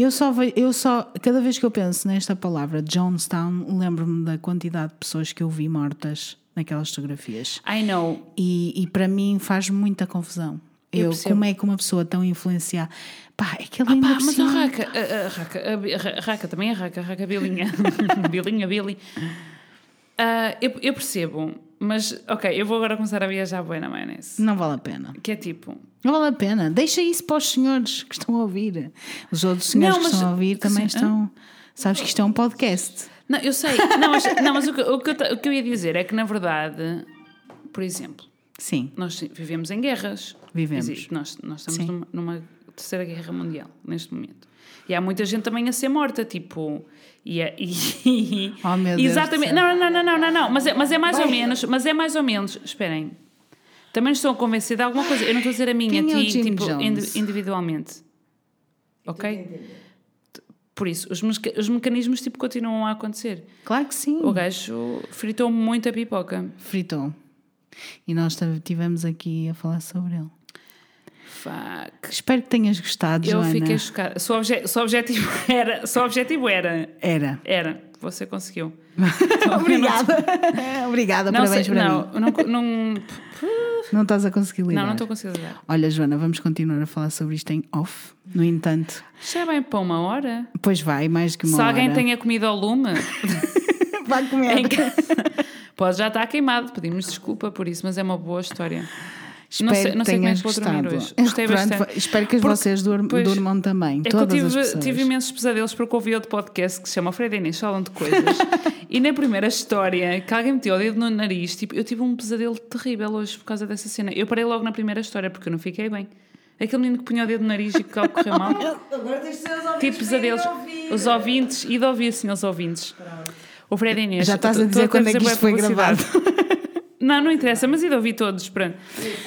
Eu só, eu só, cada vez que eu penso nesta palavra Jonestown, lembro-me da quantidade de pessoas que eu vi mortas naquelas fotografias. I know. E, e para mim faz muita confusão. Eu Eu, percebo. como é que uma pessoa tão influenciada. Pá, é que ele Ah, ainda pá, mas a cima- raca, a, a raca, a, a raca também é raca, a raca Bilinha, (laughs) Bilinha, Billy. Ah, eu, eu percebo, mas ok, eu vou agora começar a viajar bem na maionese. Não vale a pena. Que é tipo, Não vale a pena. Deixa isso para os senhores que estão a ouvir. Os outros senhores Não, que mas- estão a ouvir também estão. Sabes que isto é um podcast. Não, eu sei. Não, mas, não, mas o, que, o, que eu, o que eu ia dizer é que, na verdade, por exemplo, Sim, nós vivemos em guerras. Vivemos. Existe. Nós, nós estamos numa, numa terceira guerra mundial, neste momento. E há muita gente também a ser morta, tipo. E, é- e, Oh, meu Deus Exatamente. Não, não, não, não, não, não. Mas é, mas é mais ou menos. Mas é mais ou menos. Esperem. Também estou a convencer de alguma coisa. Eu não estou a dizer a minha, Quem é o ti, Jim tipo, individualmente. Ok? Por isso, os, meca- os mecanismos tipo, continuam a acontecer. claro que sim. O gajo fritou muito a pipoca. Fritou. E nós estivemos aqui a falar sobre ele. Fuck. Espero que tenhas gostado, Eu Joana. fiquei chocada. Se o, obje- se o objetivo (laughs) era. Se o objetivo era. Era. Era. Você conseguiu. (laughs) Obrigada. (laughs) Obrigada, Não, parabéns sei, para não, mim. não, não, Não estás a conseguir lidar. não, não estou conseguindo dar. Olha, Joana, vamos continuar a falar sobre isto em off. No entanto, Já bem para uma hora? pois vai, mais que uma Se alguém hora. tenha comido ao lume, Vai comer. pode já estar queimado. Pedimos desculpa por isso, mas é uma boa história. Espero não sei, não que sei como é que vou dormir gostado. hoje. Gostei Pronto, bastante. Espero que Porque- vocês durm- pois, durmam também. É que eu todas as tive, tive imensos pesadelos porque ouvi outro podcast que se chama Fred e Inês falam de coisas. (laughs) e na primeira história que alguém meteu o dedo no nariz, tipo, eu tive um pesadelo terrível hoje por causa dessa cena. Eu parei logo na primeira história porque eu não fiquei bem. Aquele menino que punha o dedo no nariz e que algo correu mal. (laughs) Agora tens de ser os ouvintes. tipo pesadelos. Os ouvintes, e de ouvir, sim, os ouvintes. O Fred e Inês. Já estás a dizer quando é que isto foi gravado. Não, não interessa, mas de ouvir todos, pronto.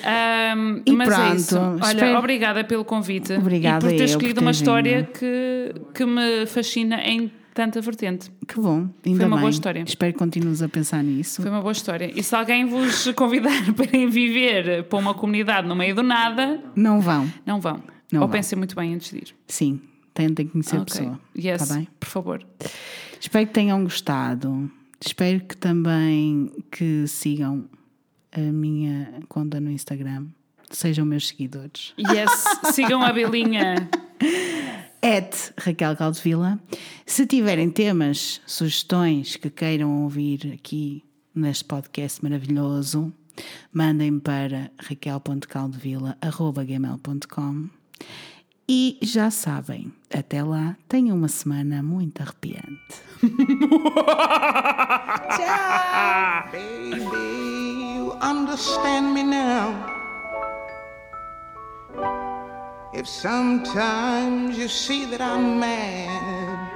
Ahm, E mas é pronto, isso. Olha, espero- obrigada pelo convite. Obrigada e por ter por escolhido uma história que, que me fascina em tanta vertente. Que bom, ainda Foi uma bem. boa história. Espero que continues a pensar nisso. Foi uma boa história. E se alguém vos (laughs) convidar (laughs) para irem viver para uma comunidade no meio do nada, Não vão. não vão. Não Ou vão. pensem muito bem antes de ir. Sim, tentem conhecer a Ok. pessoa. Yes, Tá bem? por favor. Espero que tenham gostado. Espero que também que sigam a minha conta no Instagram. Sejam meus seguidores. Yes, sigam a Belinha. Et Raquel Caldevila. Se tiverem temas, sugestões que queiram ouvir aqui neste podcast maravilhoso, mandem para raquel.caldevila.gmail.com e já sabem, até lá, tenham uma semana muito arrepiante. (laughs) Baby, you understand me now. If sometimes you see that I'm mad,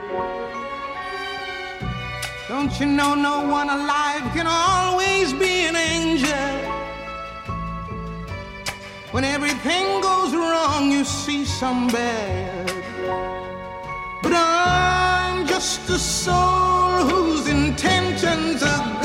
don't you know no one alive can always be an angel? When everything goes wrong, you see some bad. But I'm just a soul whose intentions are good.